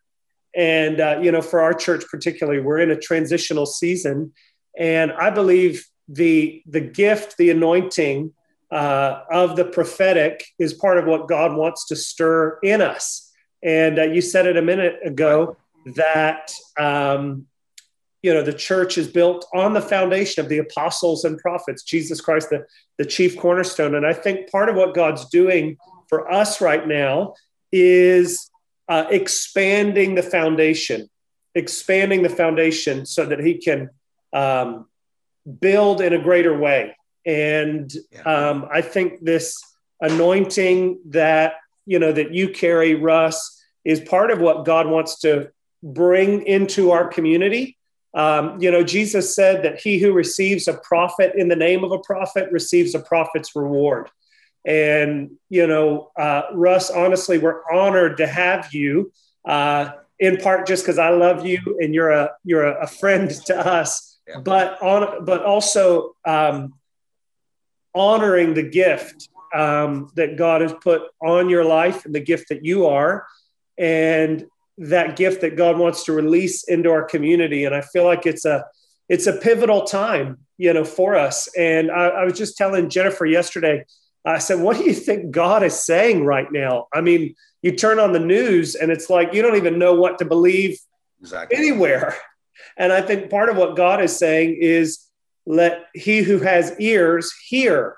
S2: And uh, you know for our church particularly we're in a transitional season. And i believe the the gift the anointing uh, of the prophetic is part of what god wants to stir in us. And uh, you said it a minute ago that um, you know the church is built on the foundation of the apostles and prophets jesus christ the, the chief cornerstone and i think part of what god's doing for us right now is uh, expanding the foundation, expanding the foundation so that he can um, build in a greater way. And um, I think this anointing that you know that you carry, Russ, is part of what God wants to bring into our community. Um, you know, Jesus said that he who receives a prophet in the name of a prophet receives a prophet's reward. And, you know, uh, Russ, honestly, we're honored to have you uh, in part just because I love you and you're a, you're a, friend to us, yeah. but on, but also um, honoring the gift um, that God has put on your life and the gift that you are. And that gift that God wants to release into our community. And I feel like it's a, it's a pivotal time, you know, for us. And I, I was just telling Jennifer yesterday, I said, What do you think God is saying right now? I mean, you turn on the news and it's like you don't even know what to believe exactly. anywhere. And I think part of what God is saying is, Let he who has ears hear.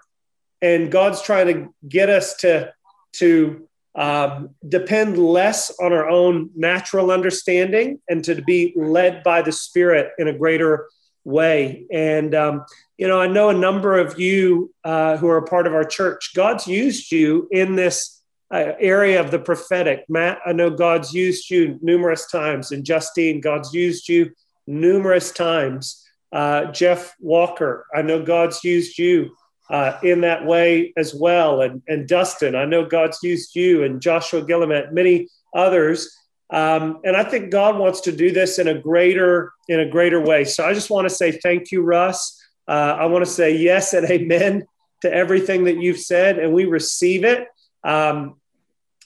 S2: And God's trying to get us to, to um, depend less on our own natural understanding and to be led by the Spirit in a greater way. And um, you know, I know a number of you uh, who are a part of our church. God's used you in this uh, area of the prophetic. Matt, I know God's used you numerous times, and Justine, God's used you numerous times. Uh, Jeff Walker, I know God's used you uh, in that way as well. And, and Dustin, I know God's used you, and Joshua Gillimet, many others. Um, and I think God wants to do this in a greater in a greater way. So I just want to say thank you, Russ. Uh, I want to say yes and amen to everything that you've said, and we receive it. Um,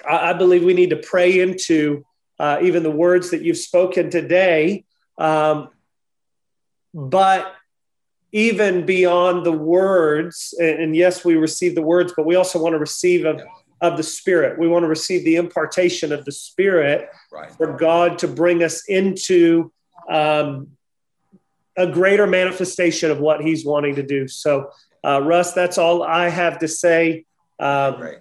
S2: I, I, believe we need to pray into uh, even the words that you've spoken today. Um, but even beyond the words, and, yes, we receive the words, but we also want to receive of of the Spirit. We want to receive the impartation of the Spirit right. for God to bring us into um, a greater manifestation of what He's wanting to do. So, uh, Russ, that's all I have to say. Um, right.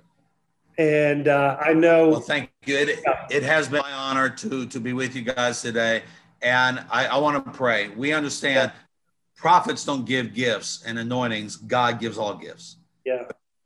S2: And uh, I know.
S3: Well, thank you. It, it has been my honor to to be with you guys today, and I, I want to pray. We understand prophets don't give gifts and anointings. God gives all gifts.
S2: Yeah.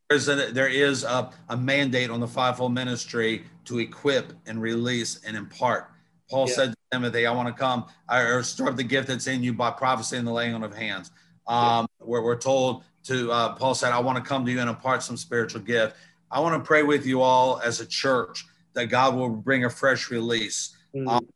S3: There's a, there is a, a mandate on the fivefold ministry to equip and release and impart. Paul yeah. said to Timothy, I want to come or stir up the gift that's in you by prophecy and the laying on of hands. Um, yeah. Where we're told to, uh, Paul said, I want to come to you and impart some spiritual gift. I want to pray with you all as a church that God will bring a fresh release. Mm-hmm. Um,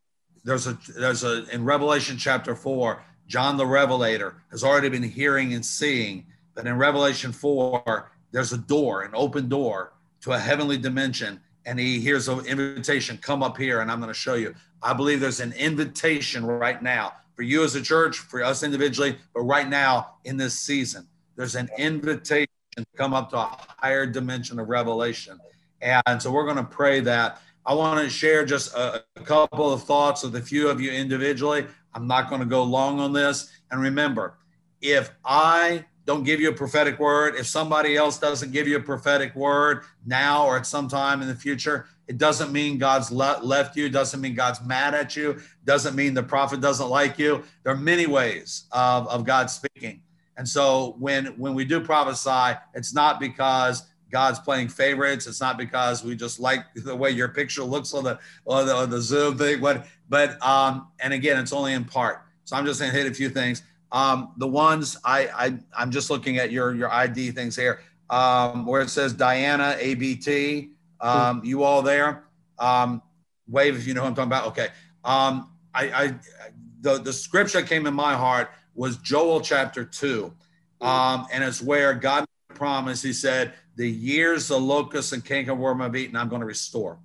S3: there's a, there's a, in Revelation chapter four, John the Revelator has already been hearing and seeing, that in Revelation 4, there's a door, an open door to a heavenly dimension. And he hears an invitation, come up here, and I'm going to show you. I believe there's an invitation right now for you as a church, for us individually, but right now in this season, there's an invitation to come up to a higher dimension of revelation. And so we're going to pray that. I want to share just a, a couple of thoughts with a few of you individually. I'm not going to go long on this. And remember, if I don't give you a prophetic word. If somebody else doesn't give you a prophetic word now or at some time in the future, it doesn't mean God's le- left you. Doesn't mean God's mad at you. Doesn't mean the prophet doesn't like you. There are many ways of, of God speaking. And so when when we do prophesy, it's not because God's playing favorites. It's not because we just like the way your picture looks on the on the, on the Zoom thing. But but um, and again, it's only in part. So I'm just to hit a few things. Um, the ones I, I I'm just looking at your your ID things here, um, where it says Diana ABT. Um, you all there? Um, wave if you know what I'm talking about. Okay. Um, I, I the the scripture that came in my heart was Joel chapter two, um, and it's where God promised. He said, "The years the locusts and cankerworm have eaten, I'm going to restore."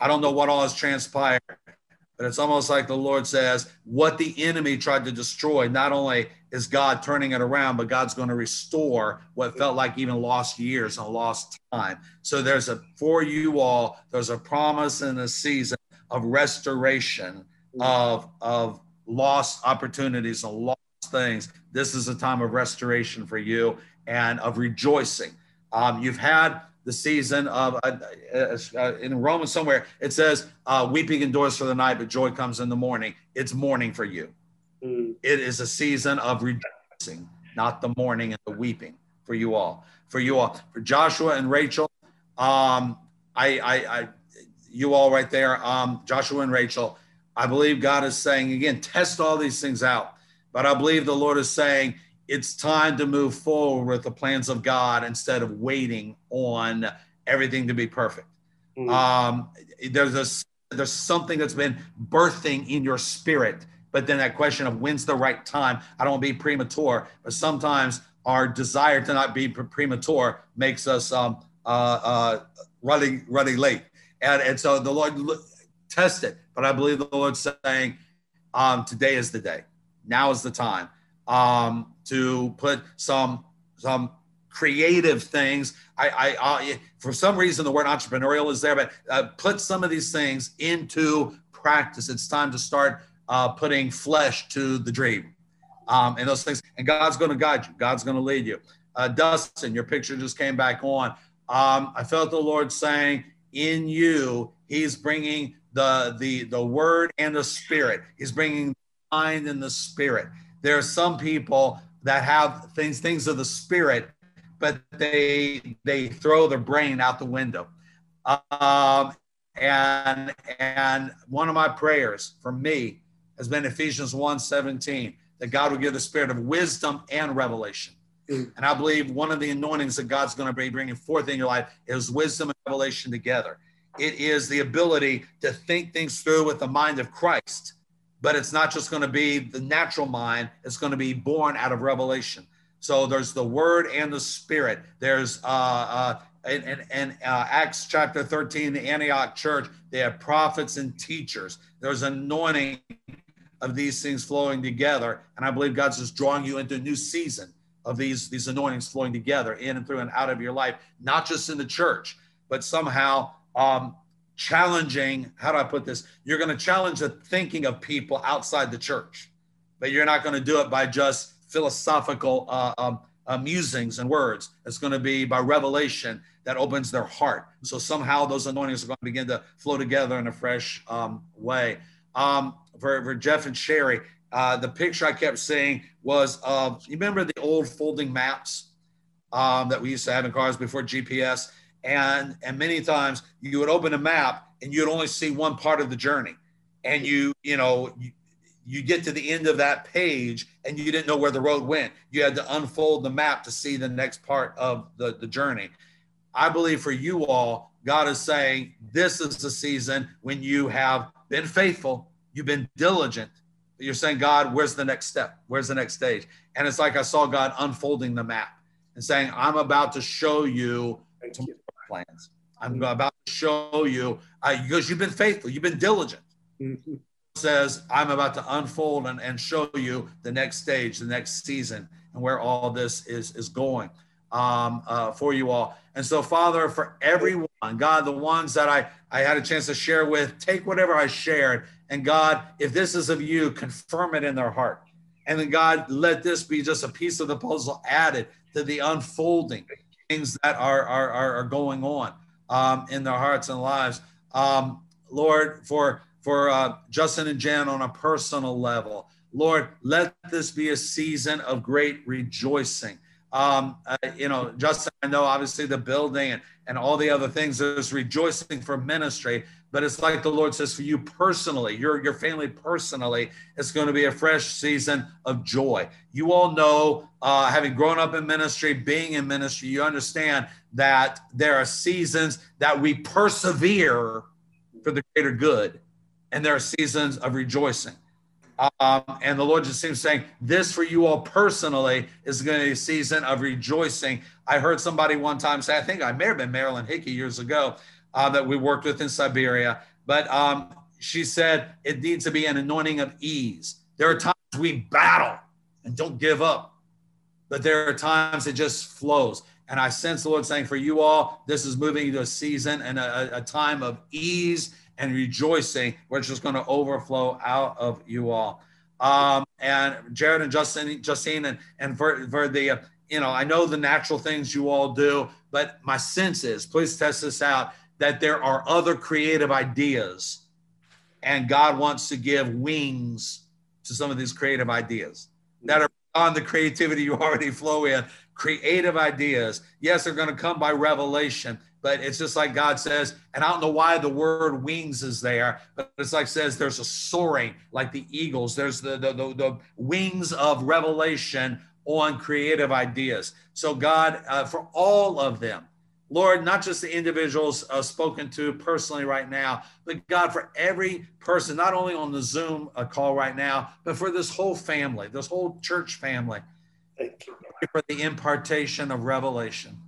S3: I don't know what all has transpired but it's almost like the Lord says, what the enemy tried to destroy, not only is God turning it around, but God's going to restore what felt like even lost years and lost time. So there's a, for you all, there's a promise in a season of restoration of, of lost opportunities and lost things. This is a time of restoration for you and of rejoicing. Um, you've had the season of uh, uh, in Romans somewhere it says uh, weeping endures for the night, but joy comes in the morning. It's morning for you. Mm. It is a season of rejoicing, not the mourning and the weeping for you all. For you all, for Joshua and Rachel, um, I, I, I, you all right there, um, Joshua and Rachel. I believe God is saying again, test all these things out. But I believe the Lord is saying it's time to move forward with the plans of God instead of waiting on everything to be perfect. Mm. Um, there's a, there's something that's been birthing in your spirit, but then that question of when's the right time? I don't want to be premature, but sometimes our desire to not be premature makes us um, uh, uh, running running late, and and so the Lord test it. But I believe the Lord's saying, um, today is the day. Now is the time um, to put some some creative things. I, I, I, for some reason the word entrepreneurial is there, but uh, put some of these things into practice. It's time to start uh, putting flesh to the dream, um, and those things. And God's going to guide you. God's going to lead you. Uh, Dustin, your picture just came back on. Um, I felt the Lord saying, "In you, He's bringing the the the Word and the Spirit. He's bringing the mind and the Spirit." there are some people that have things things of the spirit but they they throw their brain out the window. Um, and and one of my prayers for me has been ephesians 1 17 that god will give the spirit of wisdom and revelation. Mm. and i believe one of the anointings that god's going to be bringing forth in your life is wisdom and revelation together. It is the ability to think things through with the mind of christ but it's not just going to be the natural mind, it's going to be born out of revelation. So there's the word and the spirit. There's uh, uh, in, in uh, Acts chapter 13, the Antioch church, they have prophets and teachers. There's anointing of these things flowing together. And I believe God's just drawing you into a new season of these, these anointings flowing together in and through and out of your life, not just in the church. but somehow um, challenging. How do I put this? You're going to challenge the thinking of people outside the church, but you're not going to do it by just philosophical uh, um, uh, musings and words. It's going to be by revelation that opens their heart. So somehow those anointings are going to begin to flow together in a fresh um, way. Um, for, for Jeff and Sherry, uh, the picture I kept seeing was of, you remember the old folding maps um, that we used to have in cars before GPS? And, and many times you would open a map and you'd only see one part of the journey. And you, you know, you, you get to the end of that page and you didn't know where the road went. You had to unfold the map to see the next part of the, the journey. I believe for you all, God is saying this is the season when you have been faithful, you've been diligent. You're saying, God, where's the next step? Where's the next stage? And it's like I saw God unfolding the map and saying, I'm about to show you, you. Plans. I'm mm-hmm. about to show you because you've been faithful, you've been diligent. Mm-hmm. Says, I'm about to unfold and, and show you the next stage, the next season, and where all this is is going um, uh, for you all. And so, Father, for everyone, God, the ones that I, I had a chance to share with, take whatever I shared. And God, if this is of you, confirm it in their heart. And then, God, let this be just a piece of the puzzle added to the unfolding things that are, are, are going on um, in their hearts and lives. Um, Lord, for, for uh, Justin and Jen on a personal level, Lord, let this be a season of great rejoicing um, uh, you know, Justin, I know obviously the building and, and all the other things, there's rejoicing for ministry, but it's like the Lord says for you personally, your, your family personally, it's going to be a fresh season of joy. You all know, uh, having grown up in ministry, being in ministry, you understand that there are seasons that we persevere for the greater good, and there are seasons of rejoicing. Um, and the Lord just seems saying, This for you all personally is going to be a season of rejoicing. I heard somebody one time say, I think I may have been Marilyn Hickey years ago uh, that we worked with in Siberia, but um, she said it needs to be an anointing of ease. There are times we battle and don't give up, but there are times it just flows. And I sense the Lord saying, For you all, this is moving into a season and a, a time of ease and rejoicing, which is going to overflow out of you all. Um, and Jared and Justin, Justine, and, and for, for the, uh, you know, I know the natural things you all do, but my sense is, please test this out, that there are other creative ideas, and God wants to give wings to some of these creative ideas that are on the creativity you already flow in. Creative ideas, yes, they're going to come by revelation, but it's just like God says, and I don't know why the word wings is there, but it's like says there's a soaring like the eagles. There's the the, the, the wings of revelation on creative ideas. So God, uh, for all of them, Lord, not just the individuals uh, spoken to personally right now, but God, for every person, not only on the Zoom uh, call right now, but for this whole family, this whole church family, Thank you. for the impartation of revelation.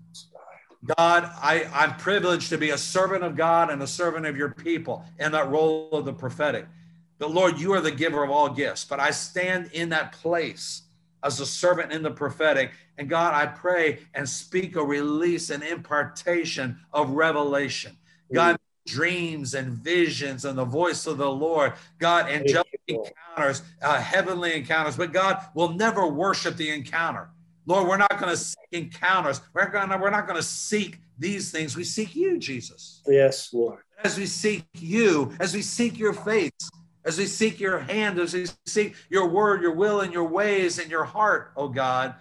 S3: God, I, I'm privileged to be a servant of God and a servant of your people in that role of the prophetic. But Lord, you are the giver of all gifts, but I stand in that place as a servant in the prophetic. And God, I pray and speak a release and impartation of revelation. God, dreams and visions and the voice of the Lord. God, angelic encounters, uh, heavenly encounters, but God will never worship the encounter. Lord, we're not going to seek encounters. We're, gonna, we're not going to seek these things. We seek you, Jesus.
S2: Yes, Lord.
S3: As we seek you, as we seek your face, as we seek your hand, as we seek your word, your will, and your ways and your heart, oh God,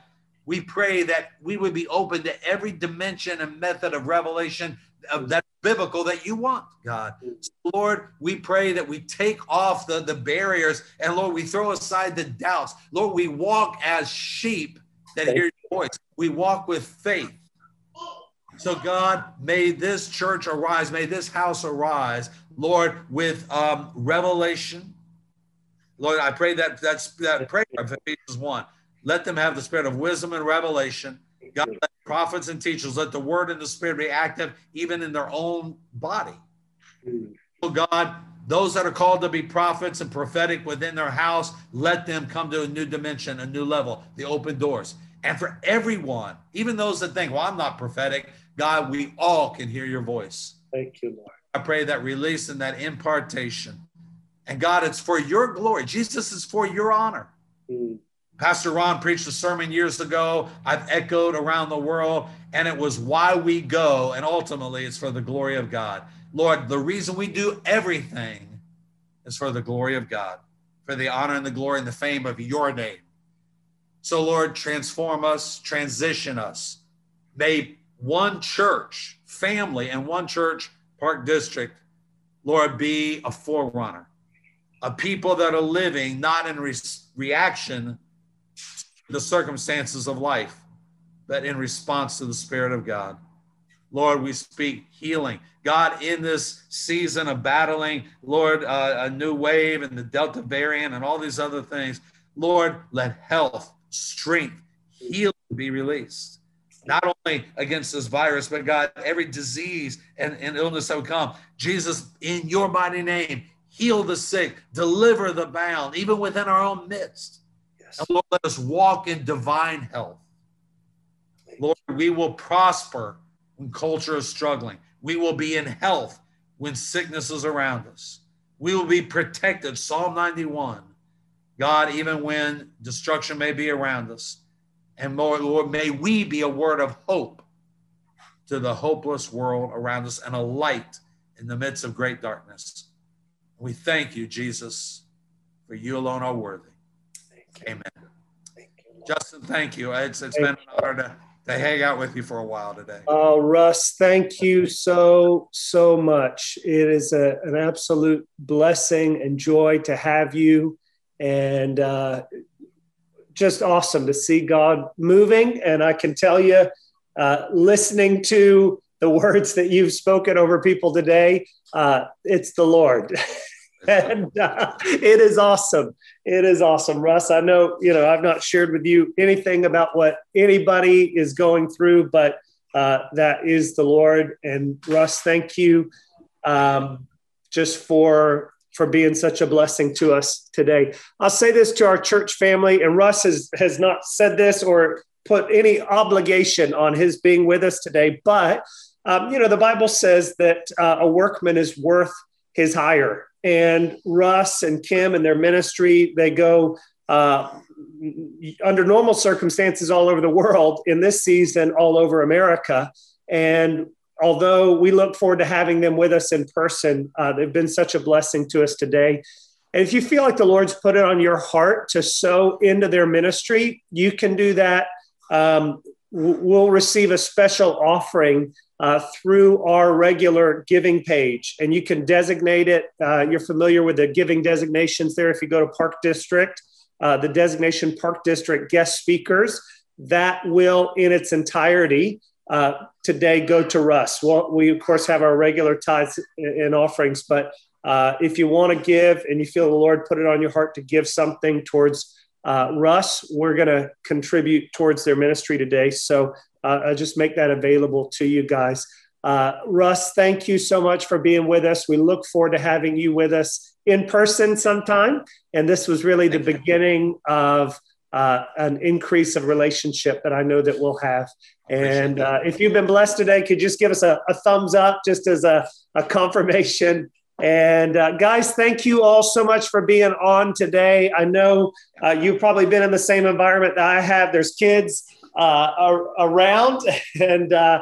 S3: we pray that we would be open to every dimension and method of revelation of that biblical that you want, God. So Lord, we pray that we take off the, the barriers and Lord, we throw aside the doubts. Lord, we walk as sheep that hear your voice. We walk with faith. So, God, may this church arise, may this house arise, Lord, with um, revelation. Lord, I pray that that's that prayer of Ephesians 1. Let them have the spirit of wisdom and revelation. God, let prophets and teachers, let the word and the spirit be active even in their own body. Oh God, those that are called to be prophets and prophetic within their house, let them come to a new dimension, a new level, the open doors. And for everyone, even those that think, well, I'm not prophetic, God, we all can hear your voice.
S2: Thank you, Lord.
S3: I pray that release and that impartation. And God, it's for your glory. Jesus is for your honor. Mm. Pastor Ron preached a sermon years ago. I've echoed around the world, and it was why we go. And ultimately, it's for the glory of God. Lord, the reason we do everything is for the glory of God, for the honor and the glory and the fame of your name. So, Lord, transform us, transition us. May one church, family, and one church, Park District, Lord, be a forerunner, a people that are living not in re- reaction to the circumstances of life, but in response to the Spirit of God. Lord, we speak healing. God, in this season of battling, Lord, uh, a new wave and the Delta variant and all these other things, Lord, let health, strength, healing be released. Not only against this virus, but God, every disease and, and illness that would come. Jesus, in your mighty name, heal the sick, deliver the bound, even within our own midst. Yes. And Lord, let us walk in divine health. Lord, we will prosper when culture is struggling. We will be in health when sickness is around us. We will be protected. Psalm 91 God, even when destruction may be around us. And more, Lord, may we be a word of hope to the hopeless world around us and a light in the midst of great darkness. We thank you, Jesus, for you alone are worthy. Amen. Thank you, Justin, thank you. It's, it's thank been an honor to, to hang out with you for a while today.
S2: Oh, Russ, thank you so, so much. It is a, an absolute blessing and joy to have you and uh, just awesome to see God moving. And I can tell you, uh, listening to the words that you've spoken over people today, uh, it's the Lord. and uh, it is awesome. It is awesome, Russ. I know you know I've not shared with you anything about what anybody is going through, but uh, that is the Lord. And Russ, thank you um, just for for being such a blessing to us today. I'll say this to our church family, and Russ has, has not said this or put any obligation on his being with us today, but um, you know, the Bible says that uh, a workman is worth his hire. And Russ and Kim and their ministry, they go uh, under normal circumstances all over the world, in this season, all over America. And although we look forward to having them with us in person, uh, they've been such a blessing to us today. And if you feel like the Lord's put it on your heart to sow into their ministry, you can do that. Um, we'll receive a special offering uh, through our regular giving page, and you can designate it. Uh, you're familiar with the giving designations there. If you go to Park District, uh, the designation Park District guest speakers, that will in its entirety uh, today go to Russ. Well, we, of course, have our regular tithes and offerings, but uh, if you want to give and you feel the Lord put it on your heart to give something towards uh, Russ, we're going to contribute towards their ministry today. So uh, I just make that available to you guys. Uh, Russ, thank you so much for being with us. We look forward to having you with us in person sometime. And this was really the beginning of uh, an increase of relationship that I know that we'll have. And uh, if you've been blessed today, could you just give us a, a thumbs up just as a, a confirmation? And uh, guys, thank you all so much for being on today. I know uh, you've probably been in the same environment that I have. There's kids uh, around, and uh,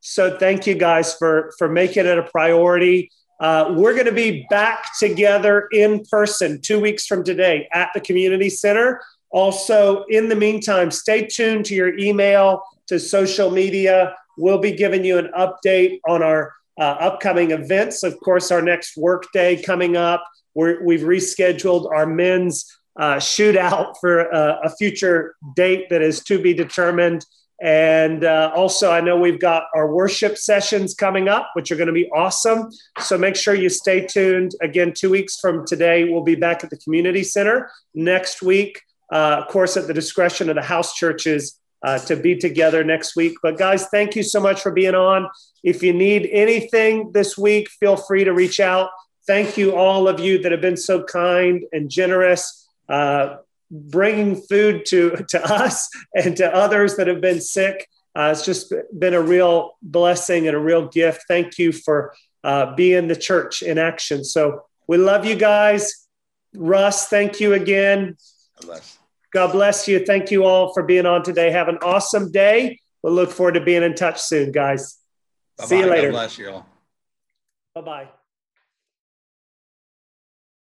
S2: so thank you guys for for making it a priority. Uh, we're going to be back together in person two weeks from today at the community center. Also, in the meantime, stay tuned to your email, to social media. We'll be giving you an update on our uh, upcoming events. Of course, our next workday coming up. we have rescheduled our men's uh, shootout for uh, a future date that is to be determined. And uh, also, I know we've got our worship sessions coming up, which are going to be awesome. So make sure you stay tuned. Again, two weeks from today, we'll be back at the community center. Next week, uh, of course, at the discretion of the house churches uh, to be together next week. But guys, thank you so much for being on. If you need anything this week, feel free to reach out. Thank you, all of you that have been so kind and generous, uh, bringing food to, to us and to others that have been sick. Uh, it's just been a real blessing and a real gift. Thank you for uh, being the church in action. So we love you guys. Russ, thank you again. God bless you. Thank you all for being on today. Have an awesome day. We'll look forward to being in touch soon, guys. Bye-bye. See you later. God
S3: bless you all.
S2: Bye bye.